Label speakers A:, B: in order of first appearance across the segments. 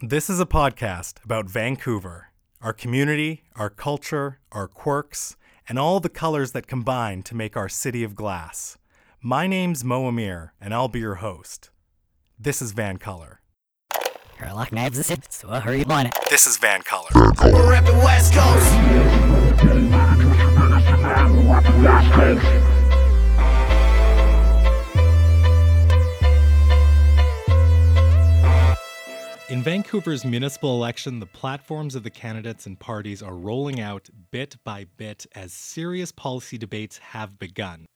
A: This is a podcast about Vancouver, our community, our culture, our quirks, and all the colors that combine to make our city of glass. My name's Mo Amir, and I'll be your host. This is Van Color.
B: Sherlock Knives is it, so hurry up on it.
A: This is Van Color.
C: We're at the West Coast.
A: In Vancouver's municipal election, the platforms of the candidates and parties are rolling out bit by bit as serious policy debates have begun.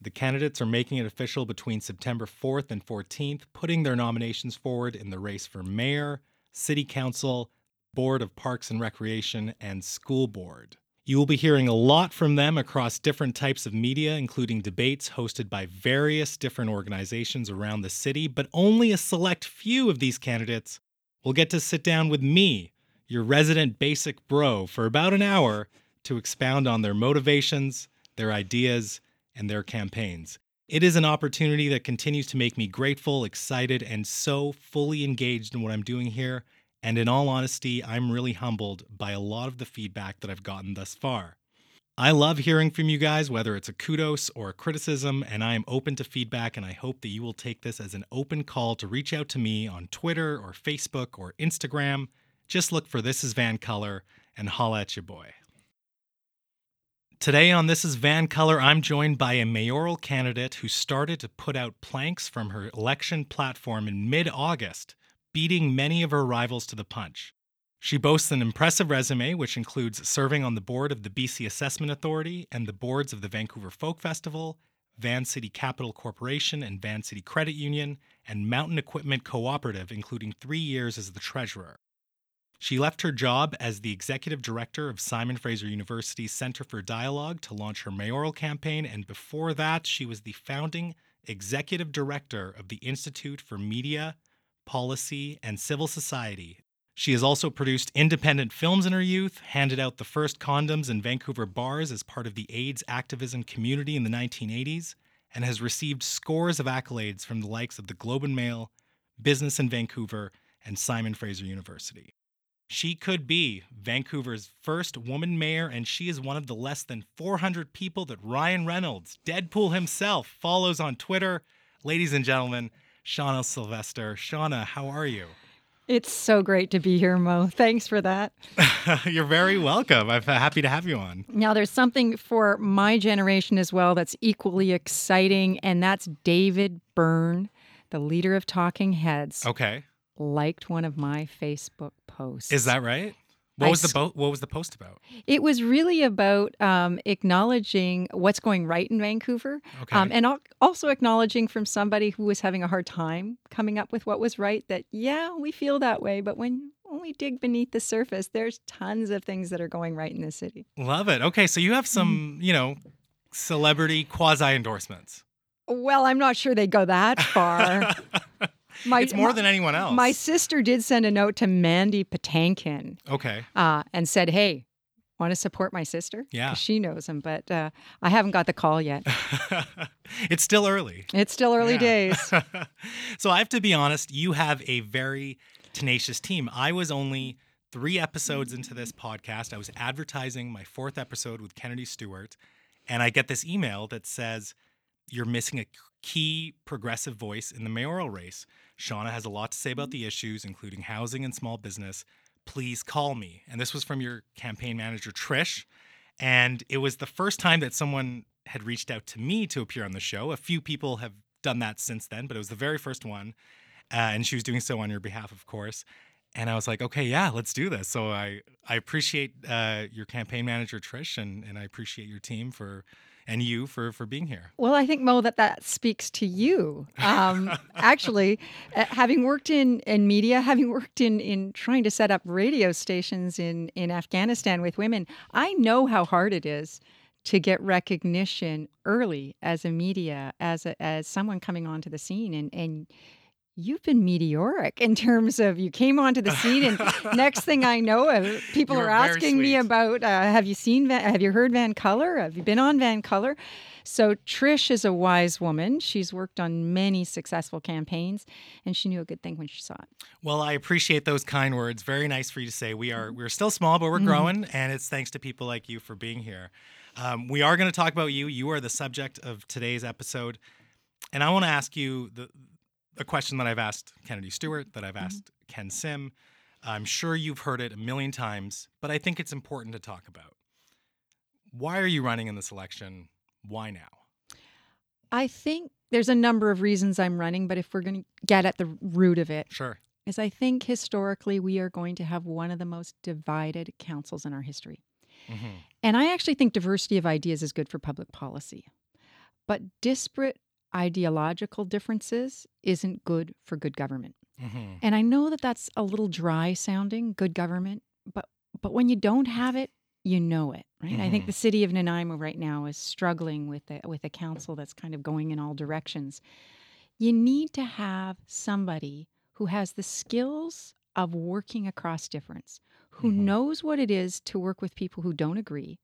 A: The candidates are making it official between September 4th and 14th, putting their nominations forward in the race for mayor, city council, board of parks and recreation, and school board. You will be hearing a lot from them across different types of media, including debates hosted by various different organizations around the city, but only a select few of these candidates will get to sit down with me, your resident basic bro, for about an hour to expound on their motivations, their ideas, and their campaigns. It is an opportunity that continues to make me grateful, excited, and so fully engaged in what I'm doing here. And in all honesty, I'm really humbled by a lot of the feedback that I've gotten thus far. I love hearing from you guys, whether it's a kudos or a criticism, and I am open to feedback. And I hope that you will take this as an open call to reach out to me on Twitter or Facebook or Instagram. Just look for This is Van Color and holla at your boy. Today on This is Van Color, I'm joined by a mayoral candidate who started to put out planks from her election platform in mid August, beating many of her rivals to the punch. She boasts an impressive resume, which includes serving on the board of the BC Assessment Authority and the boards of the Vancouver Folk Festival, VanCity Capital Corporation and VanCity Credit Union, and Mountain Equipment Cooperative, including three years as the treasurer. She left her job as the executive director of Simon Fraser University's Center for Dialogue to launch her mayoral campaign, and before that, she was the founding executive director of the Institute for Media, Policy, and Civil Society. She has also produced independent films in her youth, handed out the first condoms in Vancouver bars as part of the AIDS activism community in the 1980s, and has received scores of accolades from the likes of the Globe and Mail, Business in Vancouver, and Simon Fraser University. She could be Vancouver's first woman mayor, and she is one of the less than 400 people that Ryan Reynolds, Deadpool himself, follows on Twitter. Ladies and gentlemen, Shauna Sylvester. Shauna, how are you?
D: It's so great to be here, Mo. Thanks for that.
A: You're very welcome. I'm happy to have you on.
D: Now, there's something for my generation as well that's equally exciting, and that's David Byrne, the leader of Talking Heads,
A: Okay.
D: liked one of my Facebook posts.
A: Is that right? What
D: I
A: was the bo- what was the post about?
D: It was really about um, acknowledging what's going right in Vancouver,
A: Okay.
D: um, and al- also acknowledging from somebody who was having a hard time coming up with what was right that yeah, we feel that way, but when when we dig beneath the surface, there's tons of things that are going right in the city.
A: Love it. Okay, so you have some,
D: Mm-hmm.
A: you know, celebrity quasi endorsements.
D: Well, I'm not sure they go that far. My,
A: it's more
D: my-
A: than anyone else.
D: My sister did send a note to Mandy Patinkin
A: okay.
D: uh, and said, "Hey, want to support my sister?
A: Yeah.
D: she knows him." But uh, I haven't got the call yet.
A: it's still early.
D: It's still early
A: Yeah.
D: days.
A: so I have to be honest, you have a very tenacious team. I was only three episodes into this podcast. I was advertising my fourth episode with Kennedy Stewart, and I get this email that says, You're missing a key progressive voice in the mayoral race. Shauna has a lot to say about the issues, including housing and small business. Please call me. And this was from your campaign manager, Trish. And it was the first time that someone had reached out to me to appear on the show. A few people have done that since then, but it was the very first one. Uh, and she was doing so on your behalf, of course. And I was like, okay, yeah, let's do this. So I, I appreciate uh, your campaign manager, Trish, and, and I appreciate your team for and you for for being here.
D: Well, I think Mo that that speaks to you. Um, actually, uh, having worked in in media, having worked in in trying to set up radio stations in in Afghanistan with women, I know how hard it is to get recognition early as a media as a, as someone coming onto the scene and and you've been meteoric in terms of you came onto the scene and next thing I know uh, people
A: You're
D: are asking me about uh, have you seen Van, have you heard Van Color have you been on Van Color So Trish is a wise woman. She's worked on many successful campaigns, and she knew a good thing when she saw it.
A: Well, I appreciate those kind words. Very nice for you to say. We are we're still small, but we're growing, and it's thanks to people like you for being here. Um, we are going to talk about you. You are the subject of today's episode, and I want to ask you the a question that I've asked Kennedy Stewart, that I've asked Ken Sim. I'm sure you've heard it a million times, but I think it's important to talk about. Why are you running in this election? Why now?
D: I think there's a number of reasons I'm running, but if we're going to get at the root of it,
A: Sure.
D: is I think historically we are going to have one of the most divided councils in our history.
A: hmm
D: And I actually think diversity of ideas is good for public policy. But disparate ideological differences isn't good for good government.
A: hmm
D: And I know that that's a little dry sounding, good government, but but when you don't have it, you know it, right? I think
A: Mhm.
D: the city of Nanaimo right now is struggling with a, with a council that's kind of going in all directions. You need to have somebody who has the skills of working across difference, who
A: Mhm.
D: knows what it is to work with people who don't agree,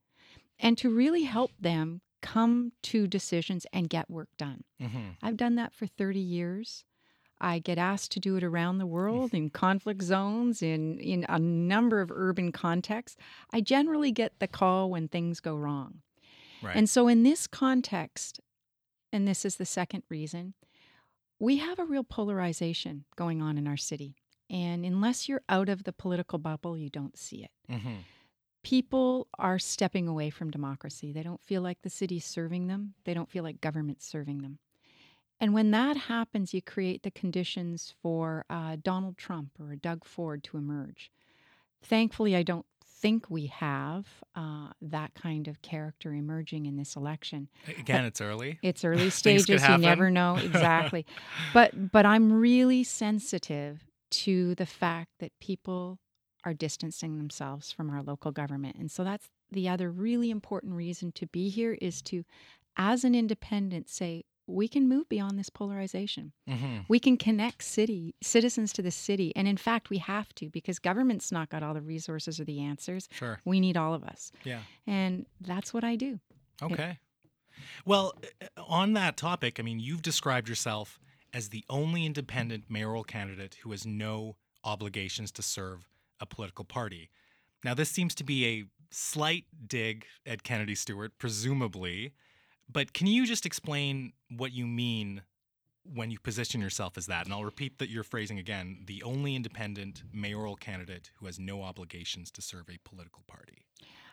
D: and to really help them come to decisions and get work done.
A: hmm
D: I've done that for 30 years. I get asked to do it around the world in conflict zones, in, in a number of urban contexts. I generally get the call when things go wrong.
A: Right.
D: And so, in this context, and this is the second reason, we have a real polarization going on in our city. And unless you're out of the political bubble, you don't see it.
A: hmm
D: People are stepping away from democracy. They don't feel like the city's serving them, they don't feel like government's serving them. And when that happens, you create the conditions for uh, Donald Trump or Doug Ford to emerge. Thankfully, I don't think we have uh, that kind of character emerging in this election.
A: Again, it's early.
D: It's early stages. You never know exactly. but but I'm really sensitive to the fact that people are distancing themselves from our local government. And so that's the other really important reason to be here is to as an independent say we can move beyond this polarization.
A: hmm
D: We can connect city citizens to the city and in fact we have to because government's not got all the resources or the answers.
A: Sure.
D: We need all of us.
A: Yeah.
D: And that's what I do.
A: Okay. Well, uh, on that topic, I mean, you've described yourself as the only independent mayoral candidate who has no obligations to serve a political party. Now, this seems to be a slight dig at Kennedy Stewart, presumably, but can you just explain what you mean when you position yourself as that? And I'll repeat that your phrasing again the only independent mayoral candidate who has no obligations to serve a political party.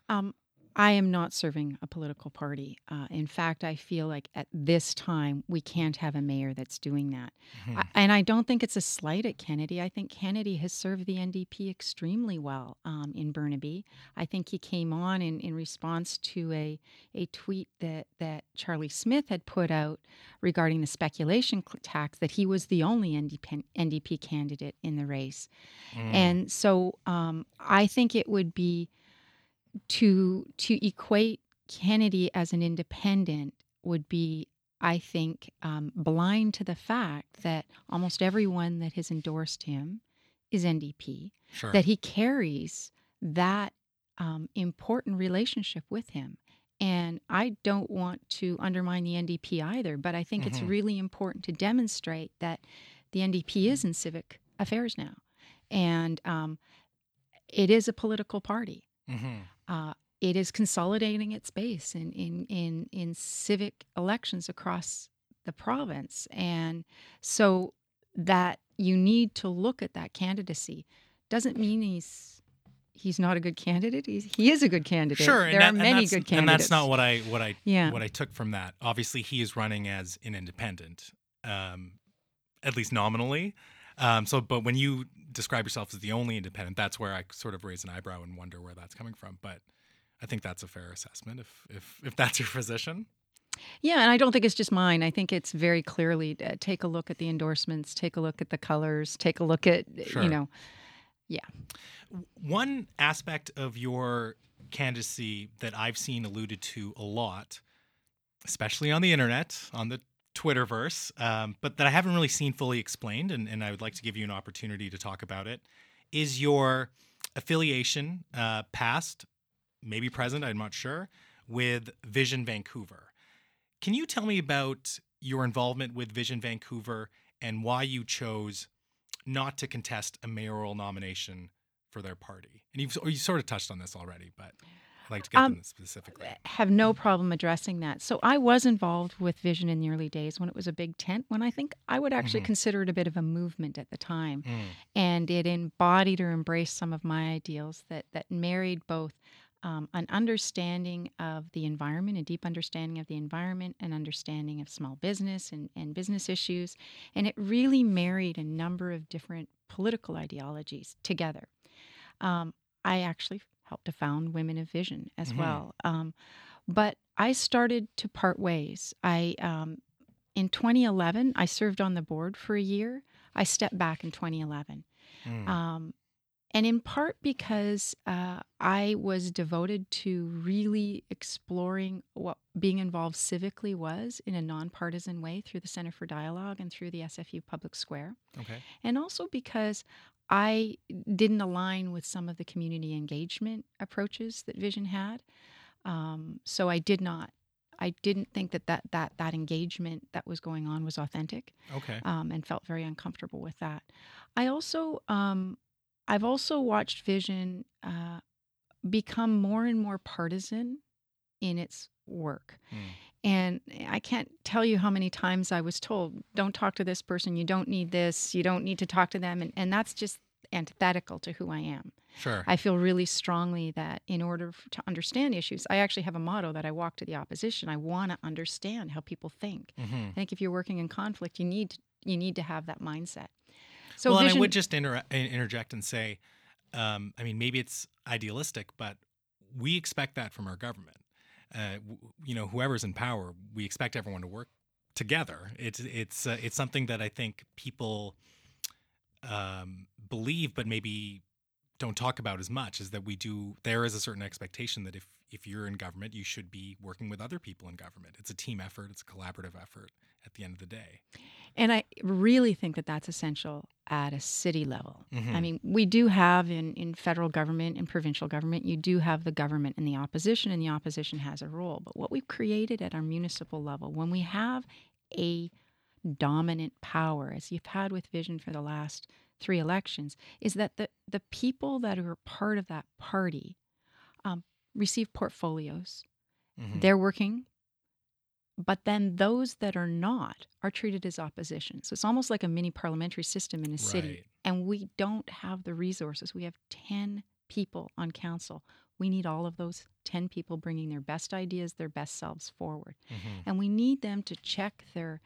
D: Um, I am not serving a political party. Uh, in fact, I feel like at this time we can't have a mayor that's doing that.
A: Mhm.
D: I, and I don't think it's a slight at Kennedy. I think Kennedy has served the NDP extremely well um, in Burnaby. I think he came on in, in response to a, a tweet that, that Charlie Smith had put out regarding the speculation tax that he was the only NDP, NDP candidate in the race.
A: Mm.
D: And so um, I think it would be to to equate Kennedy as an independent would be, I think, um, blind to the fact that almost everyone that has endorsed him is NDP.
A: sure.
D: That he carries that um, important relationship with him. And I don't want to undermine the NDP either, but I think it's
A: Mhm.
D: really important to demonstrate that the NDP is in civic affairs now. And um, it is a political party.
A: hmm
D: Uh, it is consolidating its base in, in, in, in civic elections across the province. And so that you need to look at that candidacy doesn't mean he's he's not a good candidate. He's, he is a good candidate.
A: Sure,
D: there
A: and
D: are many good candidates.
A: And that's not what I what I
D: Yeah.
A: what I took from that. Obviously, he is running as an independent, um, at least nominally. Um, so, but when you describe yourself as the only independent, that's where I sort of raise an eyebrow and wonder where that's coming from. But I think that's a fair assessment if if if that's your position.
D: Yeah, and I don't think it's just mine. I think it's very clearly uh, take a look at the endorsements, take a look at the colors, take a look at
A: Sure.
D: you know. Yeah.
A: One aspect of your candidacy that I've seen alluded to a lot, especially on the internet, on the Twitterverse, um, but that I haven't really seen fully explained, and, and I would like to give you an opportunity to talk about it, is your affiliation, uh, past, maybe present, I'm not sure, with Vision Vancouver. Can you tell me about your involvement with Vision Vancouver and why you chose not to contest a mayoral nomination for their party? And you've you sort of touched on this already, but I'd like to get
D: Um,
A: them specifically.
D: have no problem addressing that. So I was involved with Vision in the early days when it was a big tent, when I think I would actually
A: Mhm.
D: consider it a bit of a movement at the time.
A: Mm,
D: And it embodied or embraced some of my ideals that, that married both um, an understanding of the environment, a deep understanding of the environment, an understanding of small business and, and business issues. And it really married a number of different political ideologies together. Um, I actually helped to found Women of Vision as
A: Mhm.
D: well. Um, but I started to part ways. I um, in 2011, I served on the board for a year. I stepped back in 2011.
A: mm,
D: Um, and in part because uh, I was devoted to really exploring what being involved civically was in a nonpartisan way through the Center for Dialogue and through the SFU Public Square.
A: okay.
D: And also because I didn't align with some of the community engagement approaches that Vision had. Um, so I did not. I didn't think that, that that that engagement that was going on was authentic
A: Okay.
D: um, and felt very uncomfortable with that. I also, um, I've also watched Vision uh, become more and more partisan in its work.
A: Mm.
D: And I can't tell you how many times I was told, don't talk to this person, you don't need this, you don't need to talk to them. And, and that's just antithetical to who I am.
A: Sure.
D: I feel really strongly that in order to understand issues, I actually have a motto that I walk to the opposition. I want to understand how people think.
A: Mhm.
D: I think if you're working in conflict, you need you need to have that mindset. So
A: well, and I would just inter- interject and say, um, I mean, maybe it's idealistic, but we expect that from our government. Uh, w- you know, whoever's in power, we expect everyone to work together. It's it's uh, it's something that I think people um, believe, but maybe don't talk about as much. Is that we do? There is a certain expectation that if if you're in government, you should be working with other people in government. It's a team effort. It's a collaborative effort. At the end of the day.
D: And I really think that that's essential at a city level. I
A: Mhm.
D: mean, we do have in in federal government and provincial government, you do have the government and the opposition, and the opposition has a role. But what we've created at our municipal level, when we have a dominant power, as you've had with Vision for the last three elections, is that the the people that are part of that party um, receive portfolios.
A: Mhm.
D: They're working, but then those that are not are treated as opposition. So it's almost like a mini parliamentary system in a city.
A: Right.
D: And we don't have the resources. We have 10 people on council. We need all of those 10 people bringing their best ideas, their best selves forward.
A: Mhm.
D: And we need them to check their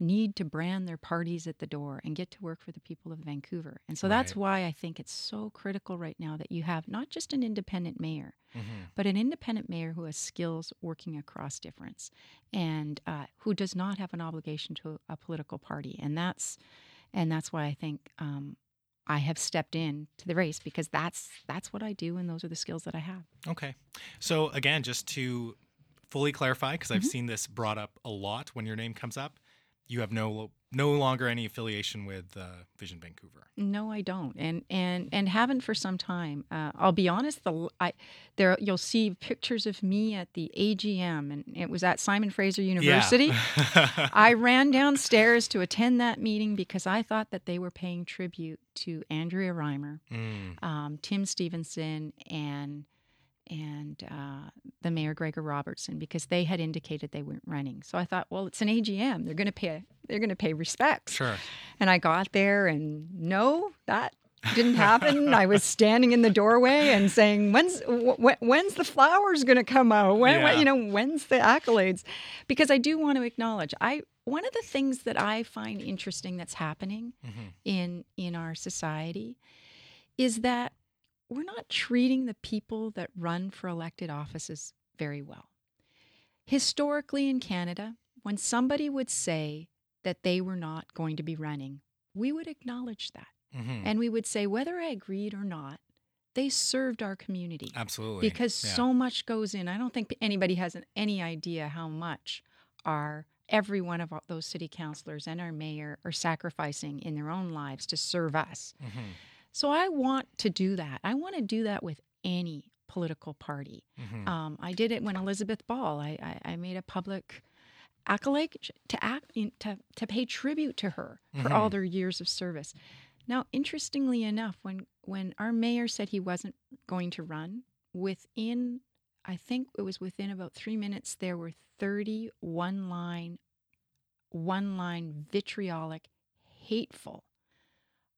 D: need to brand their parties at the door and get to work for the people of Vancouver. And so that's why I think it's so critical right now that you have not just an independent mayor,
A: Mhm.
D: but an independent mayor who has skills working across difference and uh, who does not have an obligation to a political party. And that's and that's why I think um, I have stepped in to the race because that's that's what I do and those are the skills that I have.
A: Okay. So again, just to fully clarify, because I've
D: Mhm.
A: seen this brought up a lot when your name comes up, you have no no longer any affiliation with uh, Vision Vancouver.
D: No, I don't, and and and haven't for some time. Uh, I'll be honest. The I there you'll see pictures of me at the AGM, and it was at Simon Fraser University.
A: Yeah.
D: I ran downstairs to attend that meeting because I thought that they were paying tribute to Andrea Reimer,
A: Mm,
D: um, Tim Stevenson, and and uh, the mayor Gregor Robertson because they had indicated they weren't running. So I thought, well, it's an AGM; they're going to pay they're going to pay respects.
A: sure.
D: And I got there, and no, that didn't happen. I was standing in the doorway and saying, "When's wh- when's the flowers going to come out? When, when- you know, when's the accolades?" Because I do want to acknowledge, I one of the things that I find interesting that's happening
A: Mhm.
D: in in our society is that we're not treating the people that run for elected offices very well. Historically in Canada, when somebody would say that they were not going to be running, we would acknowledge that.
A: Mhm.
D: And we would say, whether I agreed or not, they served our community
A: Absolutely.
D: because
A: Yeah.
D: so much goes in. I don't think anybody has an, any idea how much our every one of those city councilors and our mayor are sacrificing in their own lives to serve us.
A: Mhm.
D: So I want to do that. I want to do that with any political party.
A: Mhm.
D: Um, I did it when Elizabeth Ball. I, I, I made a public accolade to act to to pay tribute to her for all
A: Mhm.
D: their years of service. Now, interestingly enough, when when our mayor said he wasn't going to run, within I think it was within about three minutes, there were thirty one line, one line vitriolic, hateful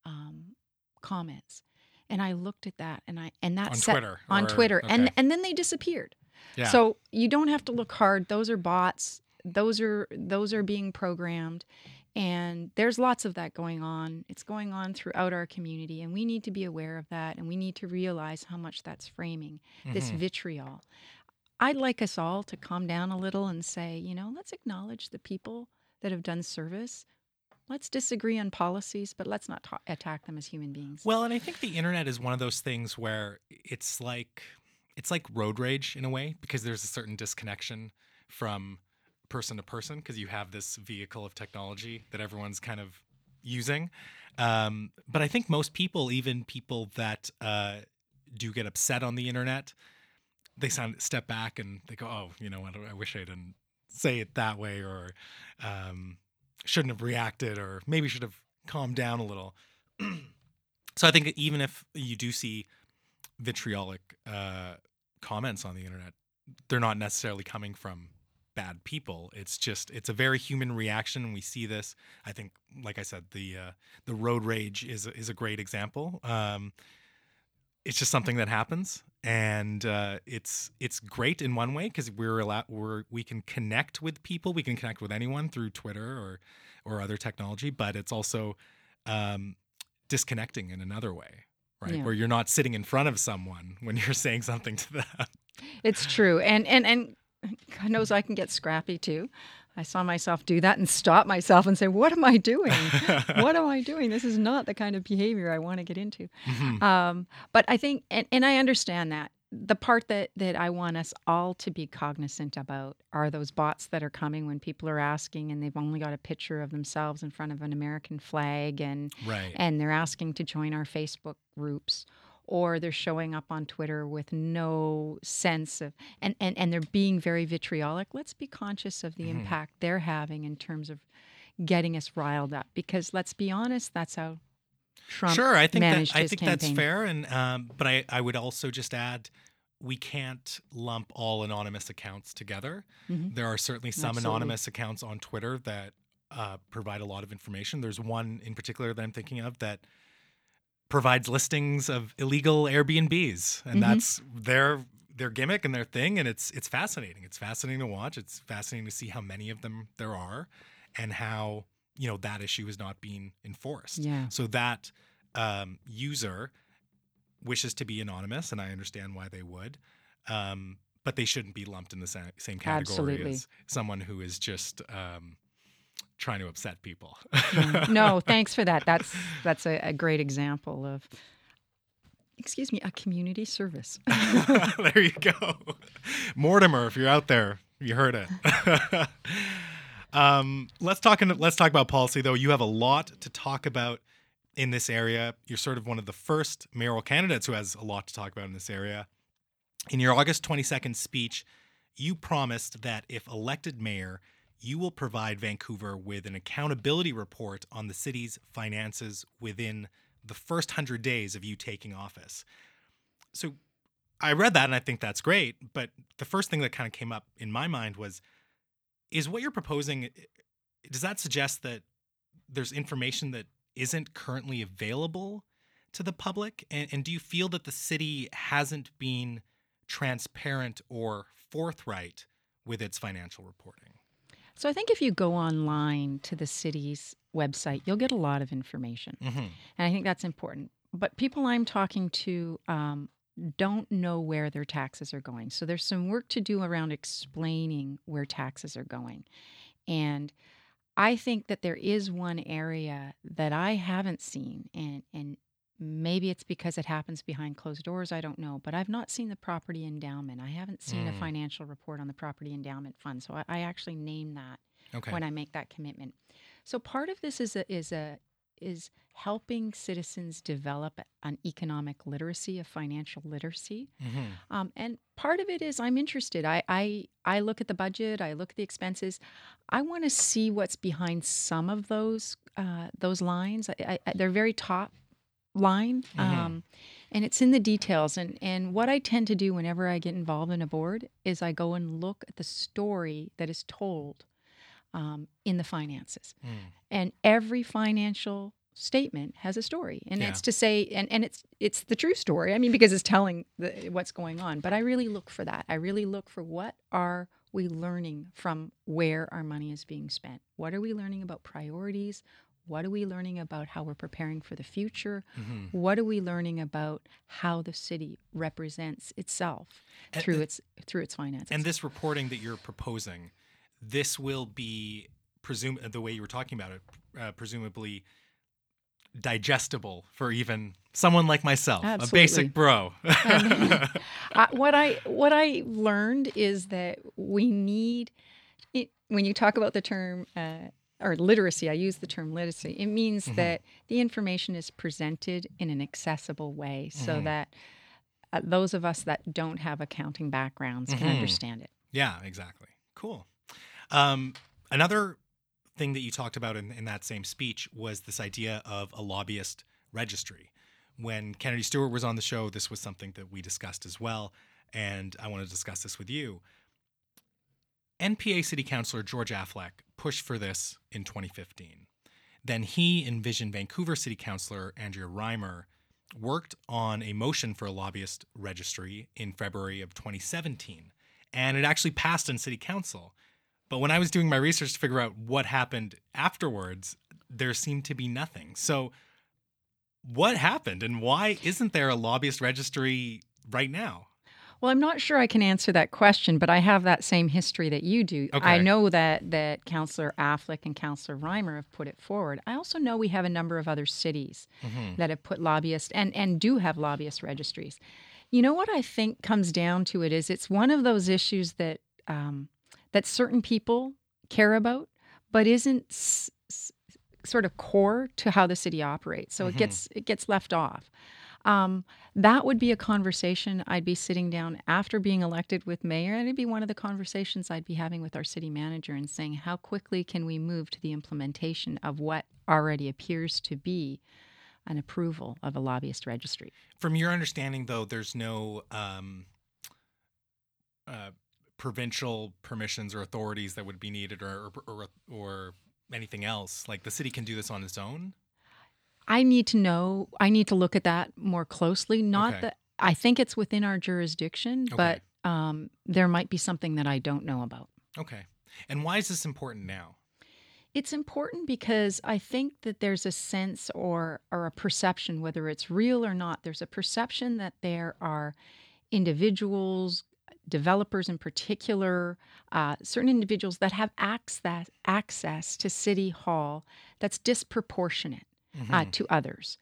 D: um, comments. And I looked at that and I and that
A: On
D: set-
A: Twitter,
D: on
A: or-
D: Twitter and
A: okay.
D: and then they disappeared.
A: Yeah.
D: So you don't have to look hard. Those are bots. Those are those are being programmed. And there's lots of that going on. It's going on throughout our community and we need to be aware of that and we need to realize how much that's framing this
A: Mhm.
D: vitriol. I'd like us all to calm down a little and say, you know, let's acknowledge the people that have done service. Let's disagree on policies, but let's not ta- attack them as human beings.
A: Well, and I think the internet is one of those things where it's like it's like road rage in a way because there's a certain disconnection from person to person because you have this vehicle of technology that everyone's kind of using. Um, but I think most people, even people that uh, do get upset on the internet, they sound step back and they go, "Oh, you know what? I wish I didn't say it that way," or um, shouldn't have reacted, or maybe should have calmed down a little. so I think even if you do see vitriolic uh, comments on the internet, they're not necessarily coming from bad people. It's just it's a very human reaction, and we see this. I think, like I said, the uh, the road rage is is a great example. Um, it's just something that happens, and uh, it's it's great in one way because we're allowed we're we can connect with people. We can connect with anyone through Twitter or or other technology, but it's also um, disconnecting in another way, right?
D: Yeah.
A: Where you're not sitting in front of someone when you're saying something to them.
D: It's true. And and and God knows I can get scrappy too. I saw myself do that and stop myself and say, "What am I doing? what am I doing? This is not the kind of behavior I want to get into."
A: Mhm.
D: Um, but I think, and, and I understand that the part that that I want us all to be cognizant about are those bots that are coming when people are asking and they've only got a picture of themselves in front of an American flag and
A: Right.
D: and they're asking to join our Facebook groups or they're showing up on Twitter with no sense of and and, and they're being very vitriolic. Let's be conscious of the
A: Mhm.
D: impact they're having in terms of getting us riled up because let's be honest, that's how Trump
A: sure, I think that, I think
D: campaign.
A: that's fair, and um, but I I would also just add. We can't lump all anonymous accounts together.
D: Mhm.
A: There are certainly some
D: Absolutely.
A: anonymous accounts on Twitter that uh, provide a lot of information. There's one in particular that I'm thinking of that provides listings of illegal Airbnbs, and
D: Mhm.
A: that's their their gimmick and their thing, and it's it's fascinating. It's fascinating to watch. It's fascinating to see how many of them there are, and how you know that issue is not being enforced.
D: Yeah.
A: So that um, user wishes to be anonymous, and I understand why they would. Um, but they shouldn't be lumped in the sa- same category
D: Absolutely.
A: as someone who is just um, trying to upset people.
D: No, thanks for that. That's that's a, a great example of excuse me, a community service.
A: there you go. Mortimer, if you're out there, you heard it. um, let's talk. Let's talk about policy, though. You have a lot to talk about in this area. You're sort of one of the first mayoral candidates who has a lot to talk about in this area. In your August 22nd speech, you promised that if elected mayor, you will provide Vancouver with an accountability report on the city's finances within the first 100 days of you taking office. So I read that and I think that's great, but the first thing that kind of came up in my mind was is what you're proposing does that suggest that there's information that isn't currently available to the public and, and do you feel that the city hasn't been transparent or forthright with its financial reporting
D: so I think if you go online to the city's website, you'll get a lot of information.
A: mm-hmm.
D: And I think that's important. But people I'm talking to um, don't know where their taxes are going. So there's some work to do around explaining where taxes are going. And I think that there is one area that I haven't seen, and, and maybe it's because it happens behind closed doors, I don't know, but I've not seen the property endowment. I haven't seen a
A: Mm.
D: financial report on the property endowment fund. So I, I actually name that
A: okay
D: when I make that commitment. So part of this is a is a is helping citizens develop an economic literacy, a financial literacy.
A: Mm-hmm.
D: Um, and part of it is I'm interested. I, I I look at the budget. I look at the expenses. I want to see what's behind some of those uh, those lines. I, I, they're very top line,
A: Mhm.
D: um, and it's in the details. And and what I tend to do whenever I get involved in a board is I go and look at the story that is told um, in the finances.
A: Mm.
D: And every financial statement has a story and
A: Yeah.
D: it's to say and, and it's it's the true story i mean because it's telling the, what's going on but i really look for that i really look for what are we learning from where our money is being spent what are we learning about priorities what are we learning about how we're preparing for the future
A: Mhm.
D: what are we learning about how the city represents itself
A: And-
D: through
A: and-
D: its through its finances
A: And this reporting that you're proposing, this will be presume the way you were talking about it, uh, presumably digestible for even someone like myself, a basic bro.
D: uh, what I what I learned is that we need it, when you talk about the term uh, or literacy. I use the term literacy. It means
A: Mhm.
D: that the information is presented in an accessible way, so
A: Mhm.
D: that uh, those of us that don't have accounting backgrounds can
A: Mhm.
D: understand it.
A: yeah, exactly. Cool. Um, another thing that you talked about in, in that same speech was this idea of a lobbyist registry. When Kennedy Stewart was on the show, this was something that we discussed as well. And I want to discuss this with you. NPA City Councilor George Affleck pushed for this in 2015. Then he and Vision Vancouver City Councilor Andrea Reimer worked on a motion for a lobbyist registry in February of 2017. And it actually passed in City Council. But when I was doing my research to figure out what happened afterwards, there seemed to be nothing. So, what happened and why isn't there a lobbyist registry right now?
D: Well, I'm not sure I can answer that question, but I have that same history that you do. I know that that Councillor Affleck and Councillor Reimer have put it forward. I also know we have a number of other cities
A: Mhm.
D: that have put lobbyists and and do have lobbyist registries. You know what I think comes down to it is it's one of those issues that um, that certain people care about, but isn't s- s- sort of core to how the city operates. So
A: Mhm.
D: it gets it gets left off. Um, that would be a conversation I'd be sitting down after being elected with mayor, and it'd be one of the conversations I'd be having with our city manager and saying, how quickly can we move to the implementation of what already appears to be an approval of a lobbyist registry?
A: From your understanding, though, there's no um, uh, provincial permissions or authorities that would be needed, or, or or or anything else. Like the city can do this on its own.
D: I need to know, I need to look at that more closely. Not
A: Okay.
D: that I think it's within our jurisdiction,
A: Okay.
D: but um, there might be something that I don't know about.
A: Okay. And why is this important now?
D: It's important because I think that there's a sense or or a perception, whether it's real or not, there's a perception that there are individuals, developers in particular, uh, certain individuals that have access access to City Hall that's disproportionate uh,
A: Mhm.
D: to others.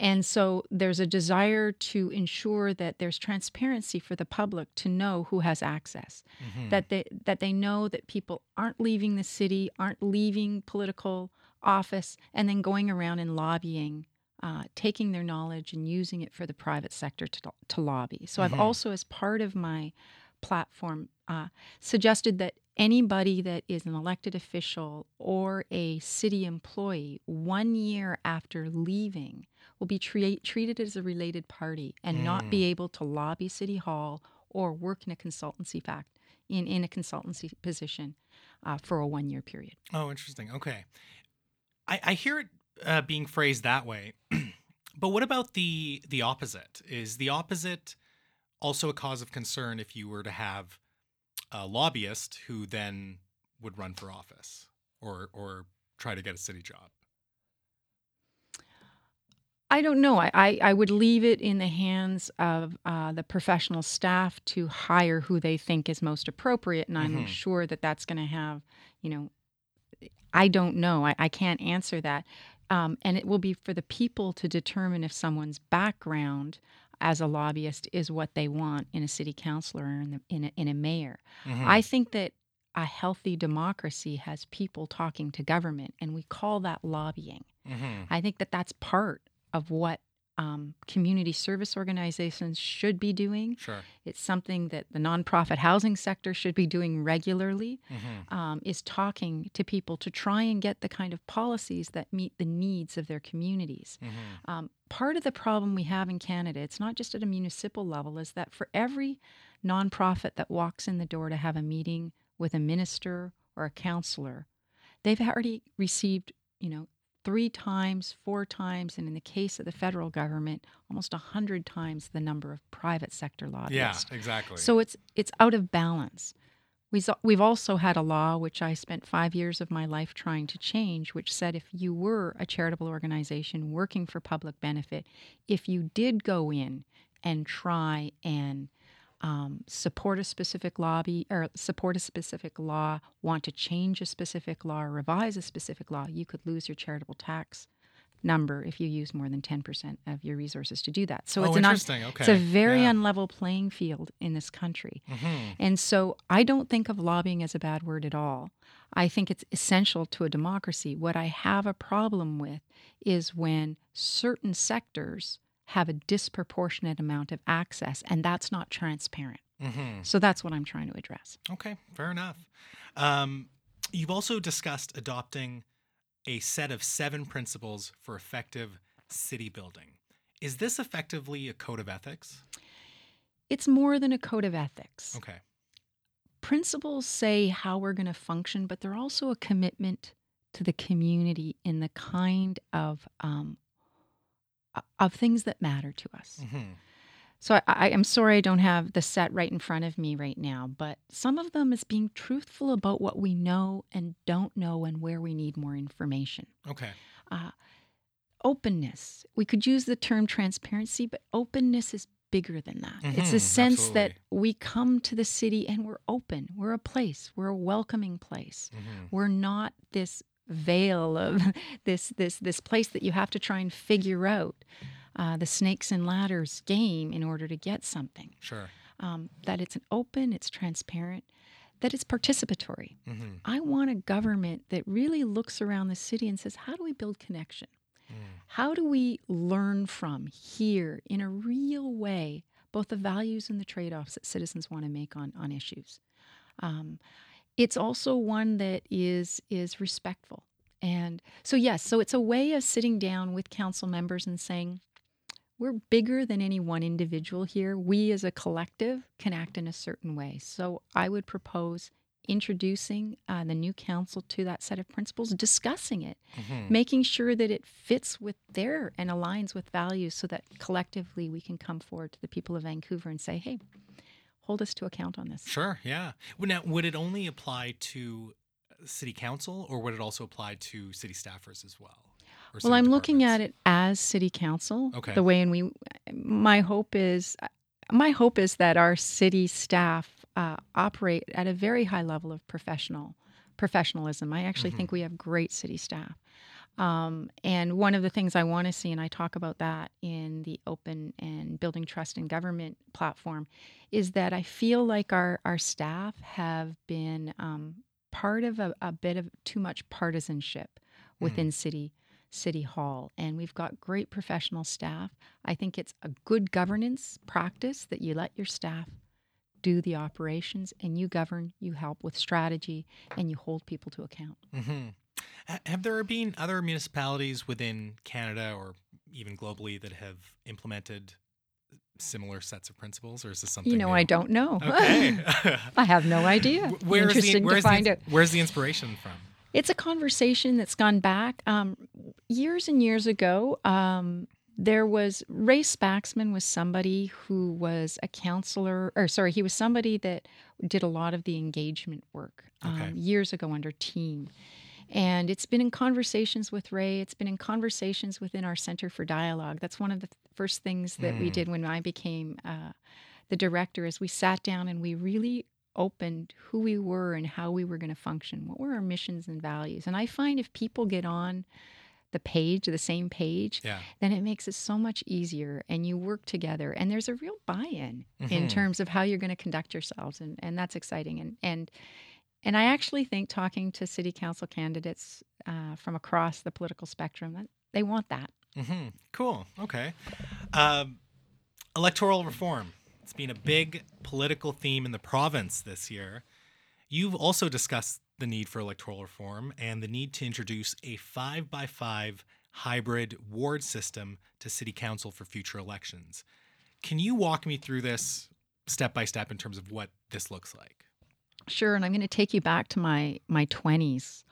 D: And so there's a desire to ensure that there's transparency for the public to know who has access
A: Mhm.
D: that they that they know that people aren't leaving the city, aren't leaving political office, and then going around and lobbying, uh, taking their knowledge and using it for the private sector to, to lobby. So
A: Mhm.
D: I've also, as part of my platform, uh, suggested that anybody that is an elected official or a city employee one year after leaving will be tre- treated as a related party and not be able to lobby city hall or work in a consultancy fact in, in a consultancy position uh, for a one year period.
A: Oh, interesting. Okay. I, I hear it uh, being phrased that way, but what about the the opposite? Is the opposite also a cause of concern if you were to have a lobbyist who then would run for office or or try to get a city job?
D: I don't know. I, I, I would leave it in the hands of uh, the professional staff to hire who they think is most appropriate. And I'm
A: Mhm.
D: sure that that's going to have, you know, I don't know. I, I can't answer that. Um, and it will be for the people to determine if someone's background as a lobbyist is what they want in a city councilor or in, the, in, a, in a mayor.
A: Mhm.
D: I think that a healthy democracy has people talking to government, and we call that lobbying.
A: hmm
D: I think that that's part of what um, community service organizations should be doing.
A: Sure.
D: It's something that the nonprofit housing sector should be doing regularly.
A: hmm
D: Um, is talking to people to try and get the kind of policies that meet the needs of their communities.
A: hmm
D: Um, part of the problem we have in Canada, it's not just at a municipal level, is that for every nonprofit that walks in the door to have a meeting with a minister or a counselor, they've already received, you know, three times, four times, and in the case of the federal government, almost a hundred times the number of private sector lobbyists.
A: Yeah, exactly.
D: So it's it's out of balance. We've we've also had a law which I spent five years of my life trying to change, which said if you were a charitable organization working for public benefit, if you did go in and try and um, support a specific lobby or support a specific law, want to change a specific law or revise a specific law, you could lose your charitable tax number if you use more than 10% of your resources to do that. So
A: oh,
D: it's an un-
A: okay.
D: it's a very
A: yeah.
D: unlevel playing field in this country.
A: Mhm.
D: And so I don't think of lobbying as a bad word at all. I think it's essential to a democracy. What I have a problem with is when certain sectors have a disproportionate amount of access, and that's not transparent.
A: Mhm.
D: So that's what I'm trying to address.
A: Okay, fair enough. Um, you've also discussed adopting a set of seven principles for effective city building. Is this effectively a code of ethics?
D: It's more than a code of ethics.
A: Okay.
D: Principles say how we're going to function, but they're also a commitment to the community in the kind of um, of things that matter to us.
A: hmm
D: So I, I, I'm sorry I don't have the set right in front of me right now, but some of them is being truthful about what we know and don't know and where we need more information.
A: Okay.
D: Uh, openness. We could use the term transparency, but openness is bigger than that. it's
A: Mhm,
D: a sense that we come to the city and we're open. We're a place. We're a welcoming place.
A: hmm
D: We're not this veil of this this this place that you have to try and figure out uh, the snakes and ladders game in order to get something.
A: Sure.
D: Um, that it's an open, it's transparent, that it's participatory.
A: hmm
D: I want a government that really looks around the city and says, how do we build connection? How do we learn from here in a real way both the values and the trade offs that citizens want to make on, on issues? Um, it's also one that is is respectful. And so yes, so it's a way of sitting down with council members and saying, we're bigger than any one individual here. We as a collective can act in a certain way. So I would propose introducing uh, the new council to that set of principles, discussing it,
A: hmm
D: making sure that it fits with their and aligns with values so that collectively we can come forward to the people of Vancouver and say, hey, hold us to account on this.
A: Sure. Yeah. Now, would it only apply to city council, or would it also apply to city staffers as well?
D: Well, I'm looking at it as city council.
A: Okay.
D: The way in we, my hope is, my hope is that our city staff uh, operate at a very high level of professional professionalism. I actually
A: Mhm.
D: think we have great city staff. Um, and one of the things I want to see, and I talk about that in the open and building trust in government platform, is that I feel like our, our staff have been um, part of a, a bit of too much partisanship within city city hall. And we've got great professional staff. I think it's a good governance practice that you let your staff do the operations and you govern you help with strategy and you hold people to account.
A: Hmm Have there been other municipalities within Canada or even globally that have implemented similar sets of principles, or is this something?
D: you know
A: new?
D: i don't know
A: Okay.
D: i have no idea
A: Wh- Where's the,
D: interesting
A: where's,
D: to find
A: the, where's the inspiration from?
D: It's a conversation that's gone back um, years and years ago. Um, there was Ray Spaxman was somebody who was a counselor, or sorry, he was somebody that did a lot of the engagement work um,
A: Okay.
D: years ago under Team. And it's been in conversations with Ray. It's been in conversations within our Center for Dialogue. That's one of the first things that we
A: Mm.
D: did when I became uh, the director. Is we sat down and we really opened who we were and how we were going to function. What were our missions and values? And I find if people get on the page, the same page,
A: Yeah.
D: then it makes it so much easier and you work together and there's a real buy-in in
A: Mhm.
D: terms of how you're going to conduct yourselves and, and that's exciting and and And I actually think talking to city council candidates uh, from across the political spectrum that they want that.
A: hmm Cool. Okay. Um, electoral reform. It's been a big political theme in the province this year. You've also discussed the need for electoral reform and the need to introduce a five by five hybrid ward system to city council for future elections. Can you walk me through this step by step in terms of what this looks like?
D: Sure, and I'm going to take you back to my my 20s,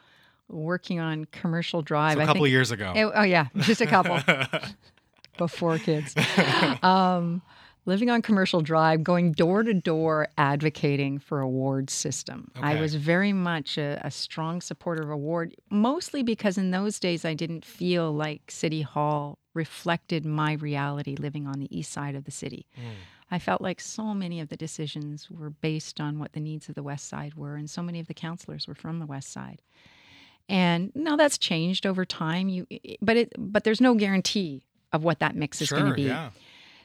D: working on Commercial Drive.
A: So a couple years ago.
D: Oh, oh, yeah, just a couple before kids. um, living on Commercial Drive, going door to door advocating for a ward system. I was very much a, a strong supporter of a ward, mostly because in those days I didn't feel like City Hall reflected my reality living on the east side of the city.
A: Mm.
D: I felt like so many of the decisions were based on what the needs of the West Side were, and so many of the councillors were from the West Side. And now that's changed over time. You, but it, but there's no guarantee of what that mix is going to be.
A: yeah.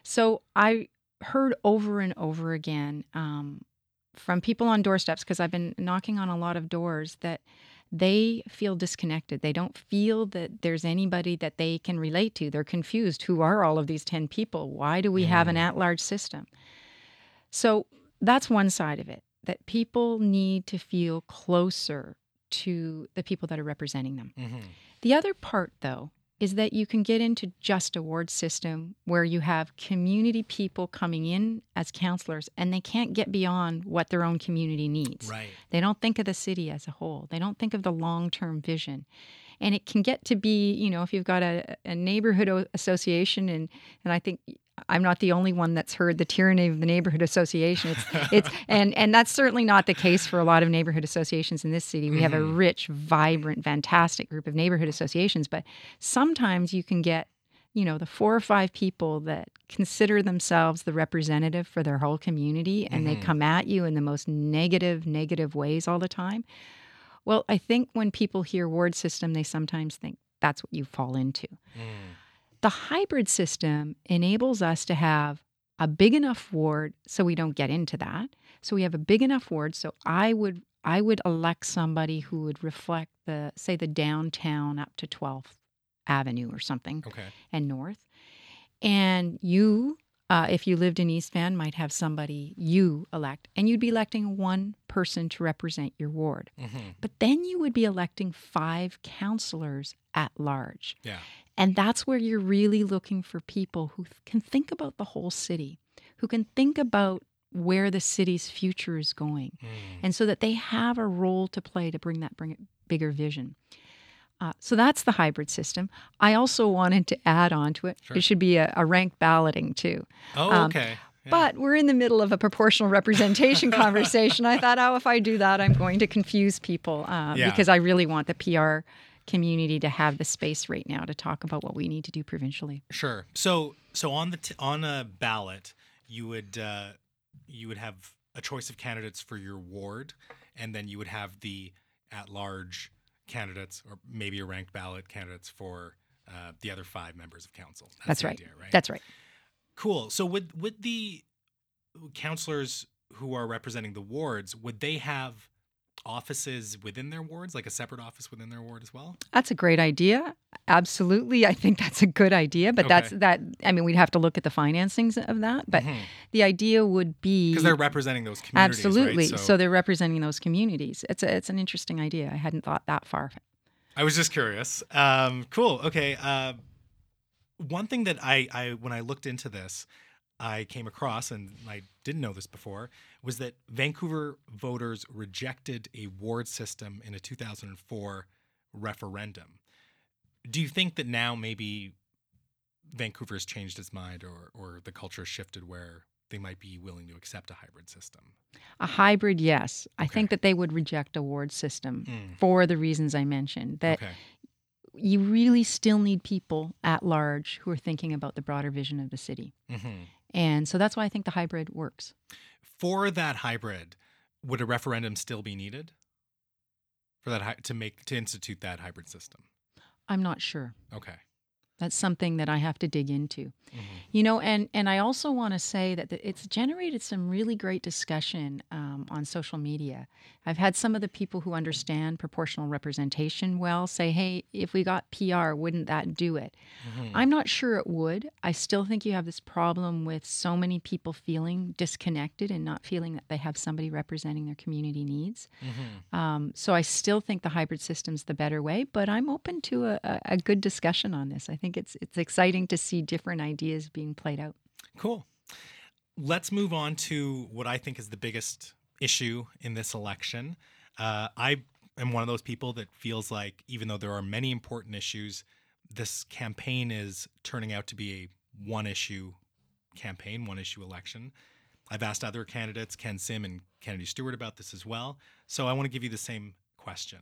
D: So I heard over and over again um, from people on doorsteps because I've been knocking on a lot of doors that they feel disconnected. They don't feel that there's anybody that they can relate to. They're confused. Who are all of these 10 people? Why do we have an at large system? So that's one side of it that people need to feel closer to the people that are representing them.
A: hmm
D: The other part, though, is that you can get into just a ward system where you have community people coming in as councillors and they can't get beyond what their own community needs.
A: Right.
D: They don't think of the city as a whole. They don't think of the long term vision. And it can get to be, you know, if you've got a, a neighborhood association, and, and I think I'm not the only one that's heard the tyranny of the neighborhood association. It's, it's and, and that's certainly not the case for a lot of neighborhood associations in this city. We have a
A: Mhm.
D: rich, vibrant, fantastic group of neighborhood associations, but sometimes you can get you know the four or five people that consider themselves the representative for their whole community and they
A: Mhm.
D: come at you in the most negative negative ways all the time well i think when people hear ward system they sometimes think that's what you fall into
A: Mm.
D: The hybrid system enables us to have a big enough ward so we don't get into that so we have a big enough ward so i would i would elect somebody who would reflect the say the downtown up to 12th avenue or something
A: Okay.
D: and north. And you, uh, if you lived in East Van, might have somebody you elect, and you'd be electing one person to represent your ward.
A: hmm
D: But then you would be electing five councillors at large.
A: Yeah.
D: And that's where you're really looking for people who can think about the whole city, who can think about where the city's future is going
A: Mm.
D: and so that they have a role to play to bring that bring bigger vision. Uh, so that's the hybrid system. I also wanted to add on to it.
A: Sure.
D: It should be a, a ranked balloting too.
A: Oh,
D: Um,
A: okay. Yeah.
D: But we're in the middle of a proportional representation conversation. I thought, oh, if I do that, I'm going to confuse people uh,
A: Yeah.
D: because I really want the PR community to have the space right now to talk about what we need to do provincially.
A: Sure. So so on the t- on a ballot, you would uh, you would have a choice of candidates for your ward, and then you would have the at-large candidates, or maybe a ranked ballot candidates for uh, the other five members of council.
D: That's
A: the
D: right.
A: Idea, right.
D: That's right.
A: cool. So would would the councillors who are representing the wards would they have offices within their wards, like a separate office within their ward as well?
D: That's a great idea. Absolutely. I think that's a good idea, but that's that I mean we'd have to look at the financings of that, but the idea would be
A: Because they're representing those communities,
D: Absolutely.
A: Right?
D: So, they're representing those communities. It's a, it's an interesting idea. I hadn't thought that far.
A: I was just curious. Um, cool. Okay. Uh, one thing that I, I, when I looked into this, I came across, and I didn't know this before, was that Vancouver voters rejected a ward system in a 2004 referendum. Do you think that now maybe Vancouver has changed its mind, or or the culture has shifted where they might be willing to accept a hybrid system?
D: A hybrid, yes. I think that they would reject a ward system
A: Mm.
D: for the reasons I mentioned. That
A: Okay.
D: you really still need people at large who are thinking about the broader vision of the city.
A: hmm
D: And so that's why I think the hybrid works.
A: for that hybrid, would a referendum still be needed for that to make to institute that hybrid system?
D: I'm not sure.
A: Okay.
D: That's something that I have to dig into.
A: Mm-hmm.
D: You know, and and I also want to say that the, it's generated some really great discussion um, on social media. I've had some of the people who understand proportional representation well say, "Hey, if we got PR, wouldn't that do it?"
A: Mm-hmm.
D: I'm not sure it would. I still think you have this problem with so many people feeling disconnected and not feeling that they have somebody representing their community needs.
A: Mm-hmm.
D: Um, so I still think the hybrid system's the better way, but I'm open to a, a, a good discussion on this. I think it's it's exciting to see different ideas being played out.
A: Cool. Let's move on to what I think is the biggest issue in this election. Uh, I am one of those people that feels like, even though there are many important issues, this campaign is turning out to be a one issue campaign, one issue election. I've asked other candidates, Ken Sim and Kennedy Stewart, about this as well. So I want to give you the same question.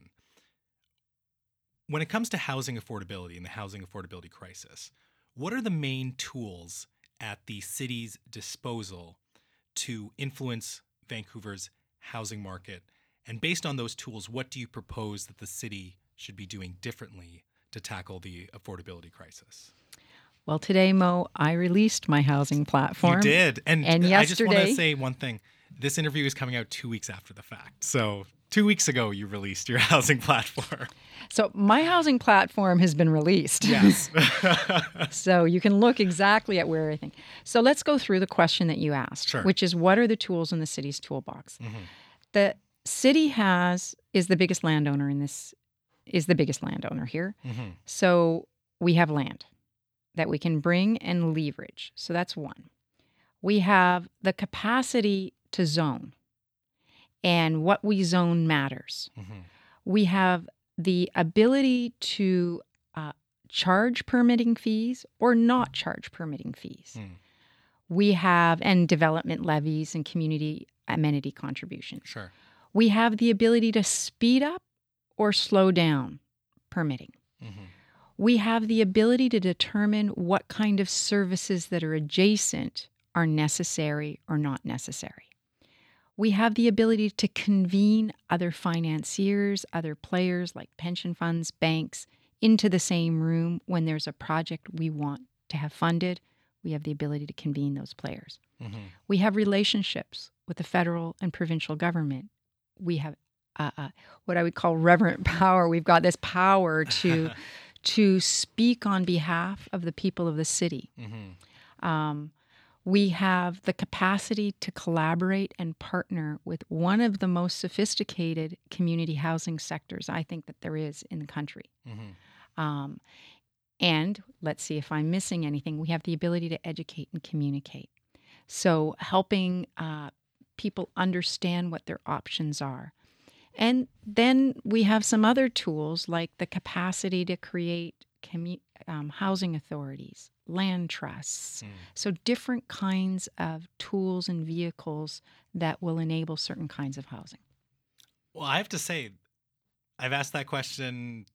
A: When it comes to housing affordability and the housing affordability crisis, what are the main tools at the city's disposal to influence Vancouver's housing market? And based on those tools, what do you propose that the city should be doing differently to tackle the affordability crisis?
D: Well, today, Mo, I released my housing platform.
A: You did. And,
D: And
A: I just want to say one thing. This interview is coming out two weeks after the fact. So, two weeks ago, you released your housing platform.
D: So my housing platform has been released.
A: Yes.
D: So you can look exactly at where I think. So let's go through the question that you asked,
A: Sure.
D: which is what are the tools in the city's toolbox?
A: Mhm.
D: The city has is the biggest landowner in this is the biggest landowner here.
A: Mhm.
D: So we have land that we can bring and leverage. So that's one. We have the capacity to zone. And what we zone matters
A: Mhm.
D: we have the ability to uh, charge permitting fees or not charge permitting fees.
A: Mm.
D: We have, and development levies and community amenity contributions.
A: Sure.
D: We have the ability to speed up or slow down permitting.
A: Mhm.
D: We have the ability to determine what kind of services that are adjacent are necessary or not necessary. We have the ability to convene other financiers, other players like pension funds, banks into the same room when there's a project we want to have funded. We have the ability to convene those players.
A: Mhm.
D: We have relationships with the federal and provincial government. We have uh, uh, what I would call reverent power. We've got this power to to speak on behalf of the people of the city.
A: Mhm.
D: Um, we have the capacity to collaborate and partner with one of the most sophisticated community housing sectors I think that there is in the country.
A: Mhm.
D: Um, and let's see if I'm missing anything. We have the ability to educate and communicate. So, helping uh, people understand what their options are. And then we have some other tools like the capacity to create commu- um, housing authorities, land trusts.
A: Mm.
D: So, different kinds of tools and vehicles that will enable certain kinds of housing.
A: Well, I have to say, I've asked that question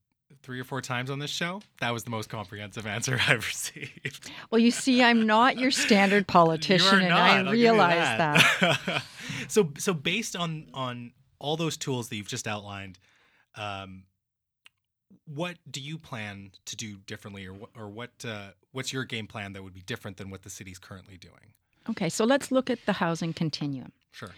A: three or four times on this show. That was the most comprehensive answer I've received.
D: Well, you see, I'm not your standard politician, and I
A: I'll
D: realize that.
A: that. so, so based on on all those tools that you've just outlined, um, what do you plan to do differently, or what, or what uh, what's your game plan that would be different than what the city's currently doing?
D: Okay, so let's look at the housing continuum.
A: Sure.